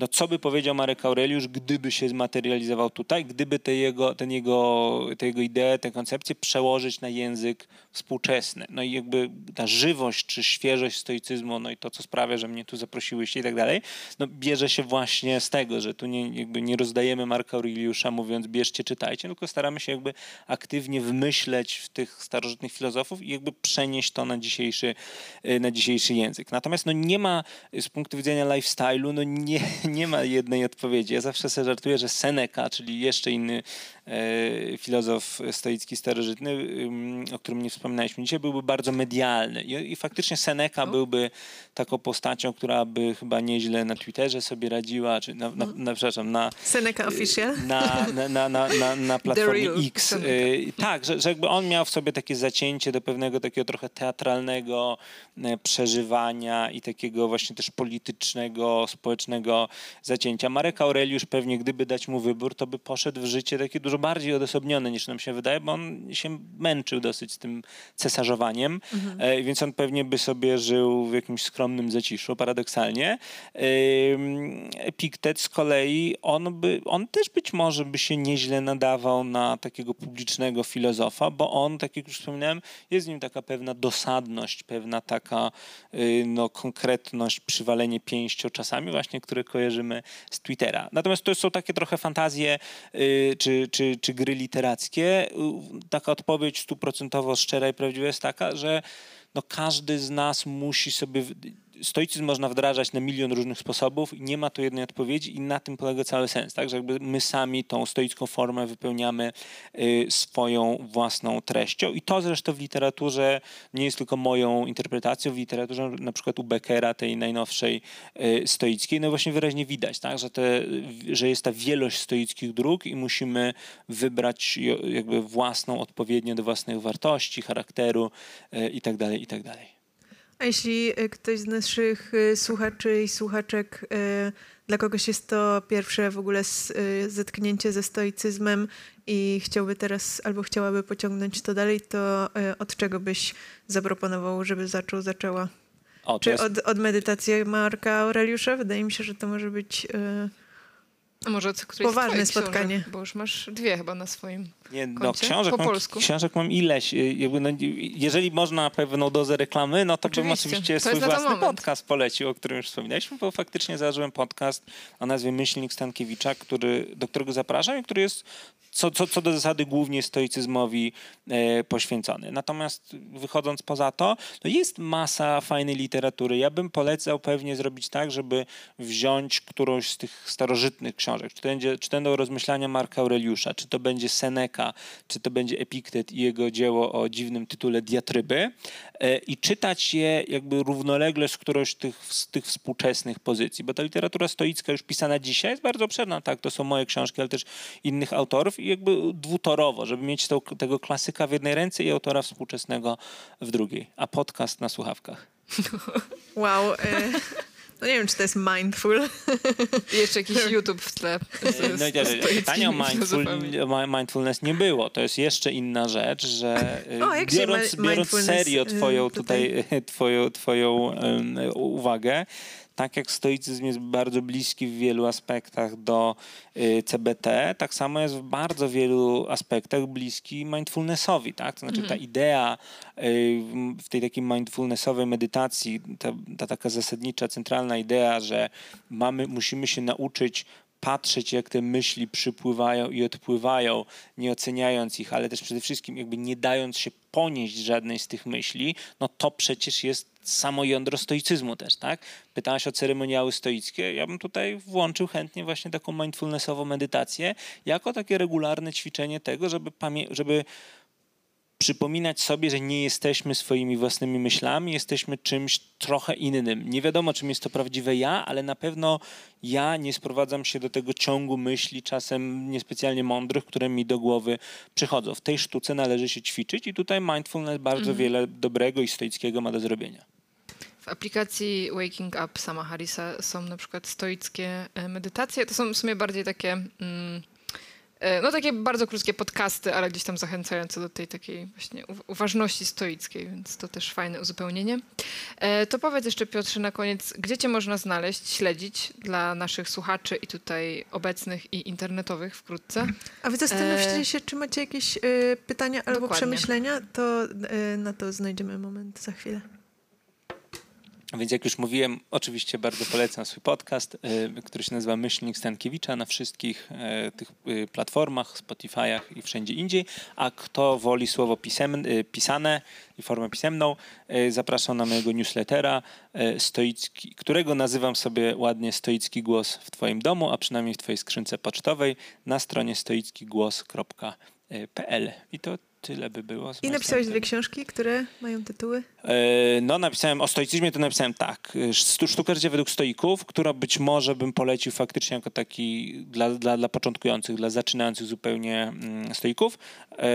no co by powiedział Marek Aureliusz, gdyby się zmaterializował tutaj, gdyby te jego, ten jego, te jego idee, tę koncepcję przełożyć na język współczesny. No i jakby ta żywość czy świeżość stoicyzmu, no i to, co sprawia, że mnie tu zaprosiłyście i tak dalej, no bierze się właśnie z tego, że tu nie, jakby nie rozdajemy Marka Aureliusza mówiąc bierzcie, czytajcie, tylko staramy się jakby aktywnie wmyśleć w tych starożytnych filozofów i jakby przenieść to na dzisiejszy, na dzisiejszy język. Natomiast no nie ma z punktu widzenia lifestyle'u, no nie, nie ma jednej odpowiedzi. Ja zawsze sobie żartuję, że Seneca, czyli jeszcze inny E, filozof stoicki starożytny, o którym nie wspominaliśmy dzisiaj, byłby bardzo medialny. I, faktycznie Seneca no. byłby taką postacią, która by chyba nieźle na Twitterze sobie radziła, czy na, na, no. na przepraszam, na... Seneca Official? Na, na, na, na, na, na platformie X. E, tak, że, że jakby on miał w sobie takie zacięcie do pewnego takiego trochę teatralnego e, przeżywania i takiego właśnie też politycznego, społecznego zacięcia. Marek Aureliusz pewnie, gdyby dać mu wybór, to by poszedł w życie takie dużo bardziej odosobniony niż nam się wydaje, bo on się męczył dosyć z tym cesarzowaniem, mhm. więc on pewnie by sobie żył w jakimś skromnym zaciszu, paradoksalnie. Epiktet z kolei, on, by, on też być może by się nieźle nadawał na takiego publicznego filozofa, bo on, tak jak już wspomniałem, jest w nim taka pewna dosadność, pewna taka y, no, konkretność, przywalenie pięścią czasami właśnie, które kojarzymy z Twittera. Natomiast to są takie trochę fantazje y, czy, czy, czy gry literackie. Taka odpowiedź stuprocentowo szczera i prawdziwa jest taka, że no każdy z nas musi sobie stoicyzm można wdrażać na milion różnych sposobów i nie ma tu jednej odpowiedzi i na tym polega cały sens, tak? Że jakby my sami tą stoicką formę wypełniamy y, swoją własną treścią i to zresztą w literaturze nie jest tylko moją interpretacją, w literaturze na przykład u Beckera, tej najnowszej y, stoickiej, no właśnie wyraźnie widać, tak? Że, te, że jest ta wielość stoickich dróg i musimy wybrać jakby własną odpowiednią do własnych wartości, charakteru y, i A jeśli e, ktoś z naszych e, słuchaczy i słuchaczek, e, dla kogoś jest to pierwsze w ogóle zetknięcie ze stoicyzmem i chciałby teraz albo chciałaby pociągnąć to dalej, to od czego byś zaproponował, żeby zaczął, zaczęła? O, Czy jest... od, od medytacji Marka Aureliusza? Wydaje mi się, że to może być a może od którejś Poważne spotkanie. Książek, bo już masz dwie chyba na swoim nie, no, koncie, książek po mam, polsku. Książek mam ileś. Y, jakby, no, jeżeli można pewną dozę reklamy, no to oczywiście. bym oczywiście to swój własny podcast polecił, o którym już wspominaliśmy, bo faktycznie założyłem podcast o nazwie Myślnik Stankiewicza, który, do którego zapraszam i który jest co, co, co do zasady głównie stoicyzmowi e, poświęcony. Natomiast wychodząc poza to, no jest masa fajnej literatury. Ja bym polecał pewnie zrobić tak, żeby wziąć którąś z tych starożytnych książek. Czy to, będzie, czy będą rozmyślania Marka Aureliusza, czy to będzie Seneca, czy to będzie Epiktet i jego dzieło o dziwnym tytule Diatryby e, i czytać je jakby równolegle z którąś tych, z tych współczesnych pozycji, bo ta literatura stoicka już pisana dzisiaj jest bardzo obszerna. Tak, to są moje książki, ale też innych autorów i jakby dwutorowo, żeby mieć to, tego klasyka w jednej ręce i autora współczesnego w drugiej, a podcast na słuchawkach. Wow. Y no nie wiem, czy to jest mindful. I jeszcze jakiś YouTube w tle. No i pytania o mindful, mindfulness nie było. To jest jeszcze inna rzecz, że o, biorąc, biorąc serio twoją tutaj, twoją, twoją um, uwagę, tak jak stoicyzm jest bardzo bliski w wielu aspektach do y, CBT, tak samo jest w bardzo wielu aspektach bliski mindfulnessowi. Tak? To znaczy ta mhm. idea y, w tej takiej mindfulnessowej medytacji, ta, ta taka zasadnicza, centralna idea, że mamy, musimy się nauczyć patrzeć, jak te myśli przypływają i odpływają, nie oceniając ich, ale też przede wszystkim jakby nie dając się ponieść żadnej z tych myśli, no to przecież jest samo jądro stoicyzmu też, tak? Pytałaś o ceremoniały stoickie. Ja bym tutaj włączył chętnie właśnie taką mindfulnessową medytację jako takie regularne ćwiczenie tego, żeby, żeby przypominać sobie, że nie jesteśmy swoimi własnymi myślami, jesteśmy czymś trochę innym. Nie wiadomo, czym jest to prawdziwe ja, ale na pewno ja nie sprowadzam się do tego ciągu myśli, czasem niespecjalnie mądrych, które mi do głowy przychodzą. W tej sztuce należy się ćwiczyć i tutaj mindfulness bardzo mhm. wiele dobrego i stoickiego ma do zrobienia. W aplikacji Waking Up sama Harrisa są na przykład stoickie e, medytacje. To są w sumie bardziej takie... Mm, no takie bardzo krótkie podcasty, ale gdzieś tam zachęcające do tej takiej właśnie uważności stoickiej, więc to też fajne uzupełnienie. E, to powiedz jeszcze Piotrze na koniec, gdzie cię można znaleźć, śledzić dla naszych słuchaczy i tutaj obecnych i internetowych wkrótce? A wy zastanówcie e, się, czy macie jakieś pytania albo Dokładnie. przemyślenia, to na to znajdziemy moment za chwilę. Więc jak już mówiłem, oczywiście bardzo polecam swój podcast, y, który się nazywa Myślnik Stankiewicza na wszystkich y, tych y, platformach, Spotify'ach i wszędzie indziej. A kto woli słowo pisemne, pisane i formę pisemną, zapraszam na mojego newslettera, stoicki, którego nazywam sobie ładnie Stoicki Głos w Twoim domu, a przynajmniej w Twojej skrzynce pocztowej na stronie stoickigłos.pl. I to tyle by było. I napisałeś dwie książki, które mają tytuły? E, no, napisałem o stoicyzmie, to napisałem tak. Sztuka życia według stoików, która być może bym polecił faktycznie jako taki dla, dla, dla początkujących, dla zaczynających zupełnie mm, stoików. E,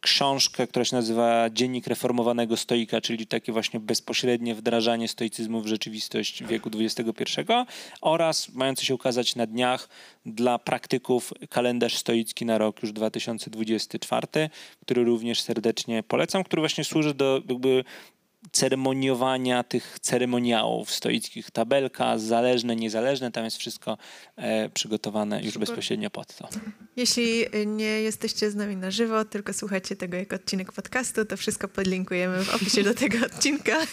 książkę, która się nazywa Dziennik reformowanego stoika, czyli takie właśnie bezpośrednie wdrażanie stoicyzmu w rzeczywistość wieku XXI oraz mający się ukazać na dniach dla praktyków kalendarz stoicki na rok już 2024, który również serdecznie polecam, który właśnie służy do jakby ceremoniowania tych ceremoniałów stoickich, tabelka, zależne, niezależne, tam jest wszystko e, przygotowane już Super. bezpośrednio pod to. Jeśli nie jesteście z nami na żywo, tylko słuchacie tego jako odcinek podcastu, to wszystko podlinkujemy w opisie do tego odcinka.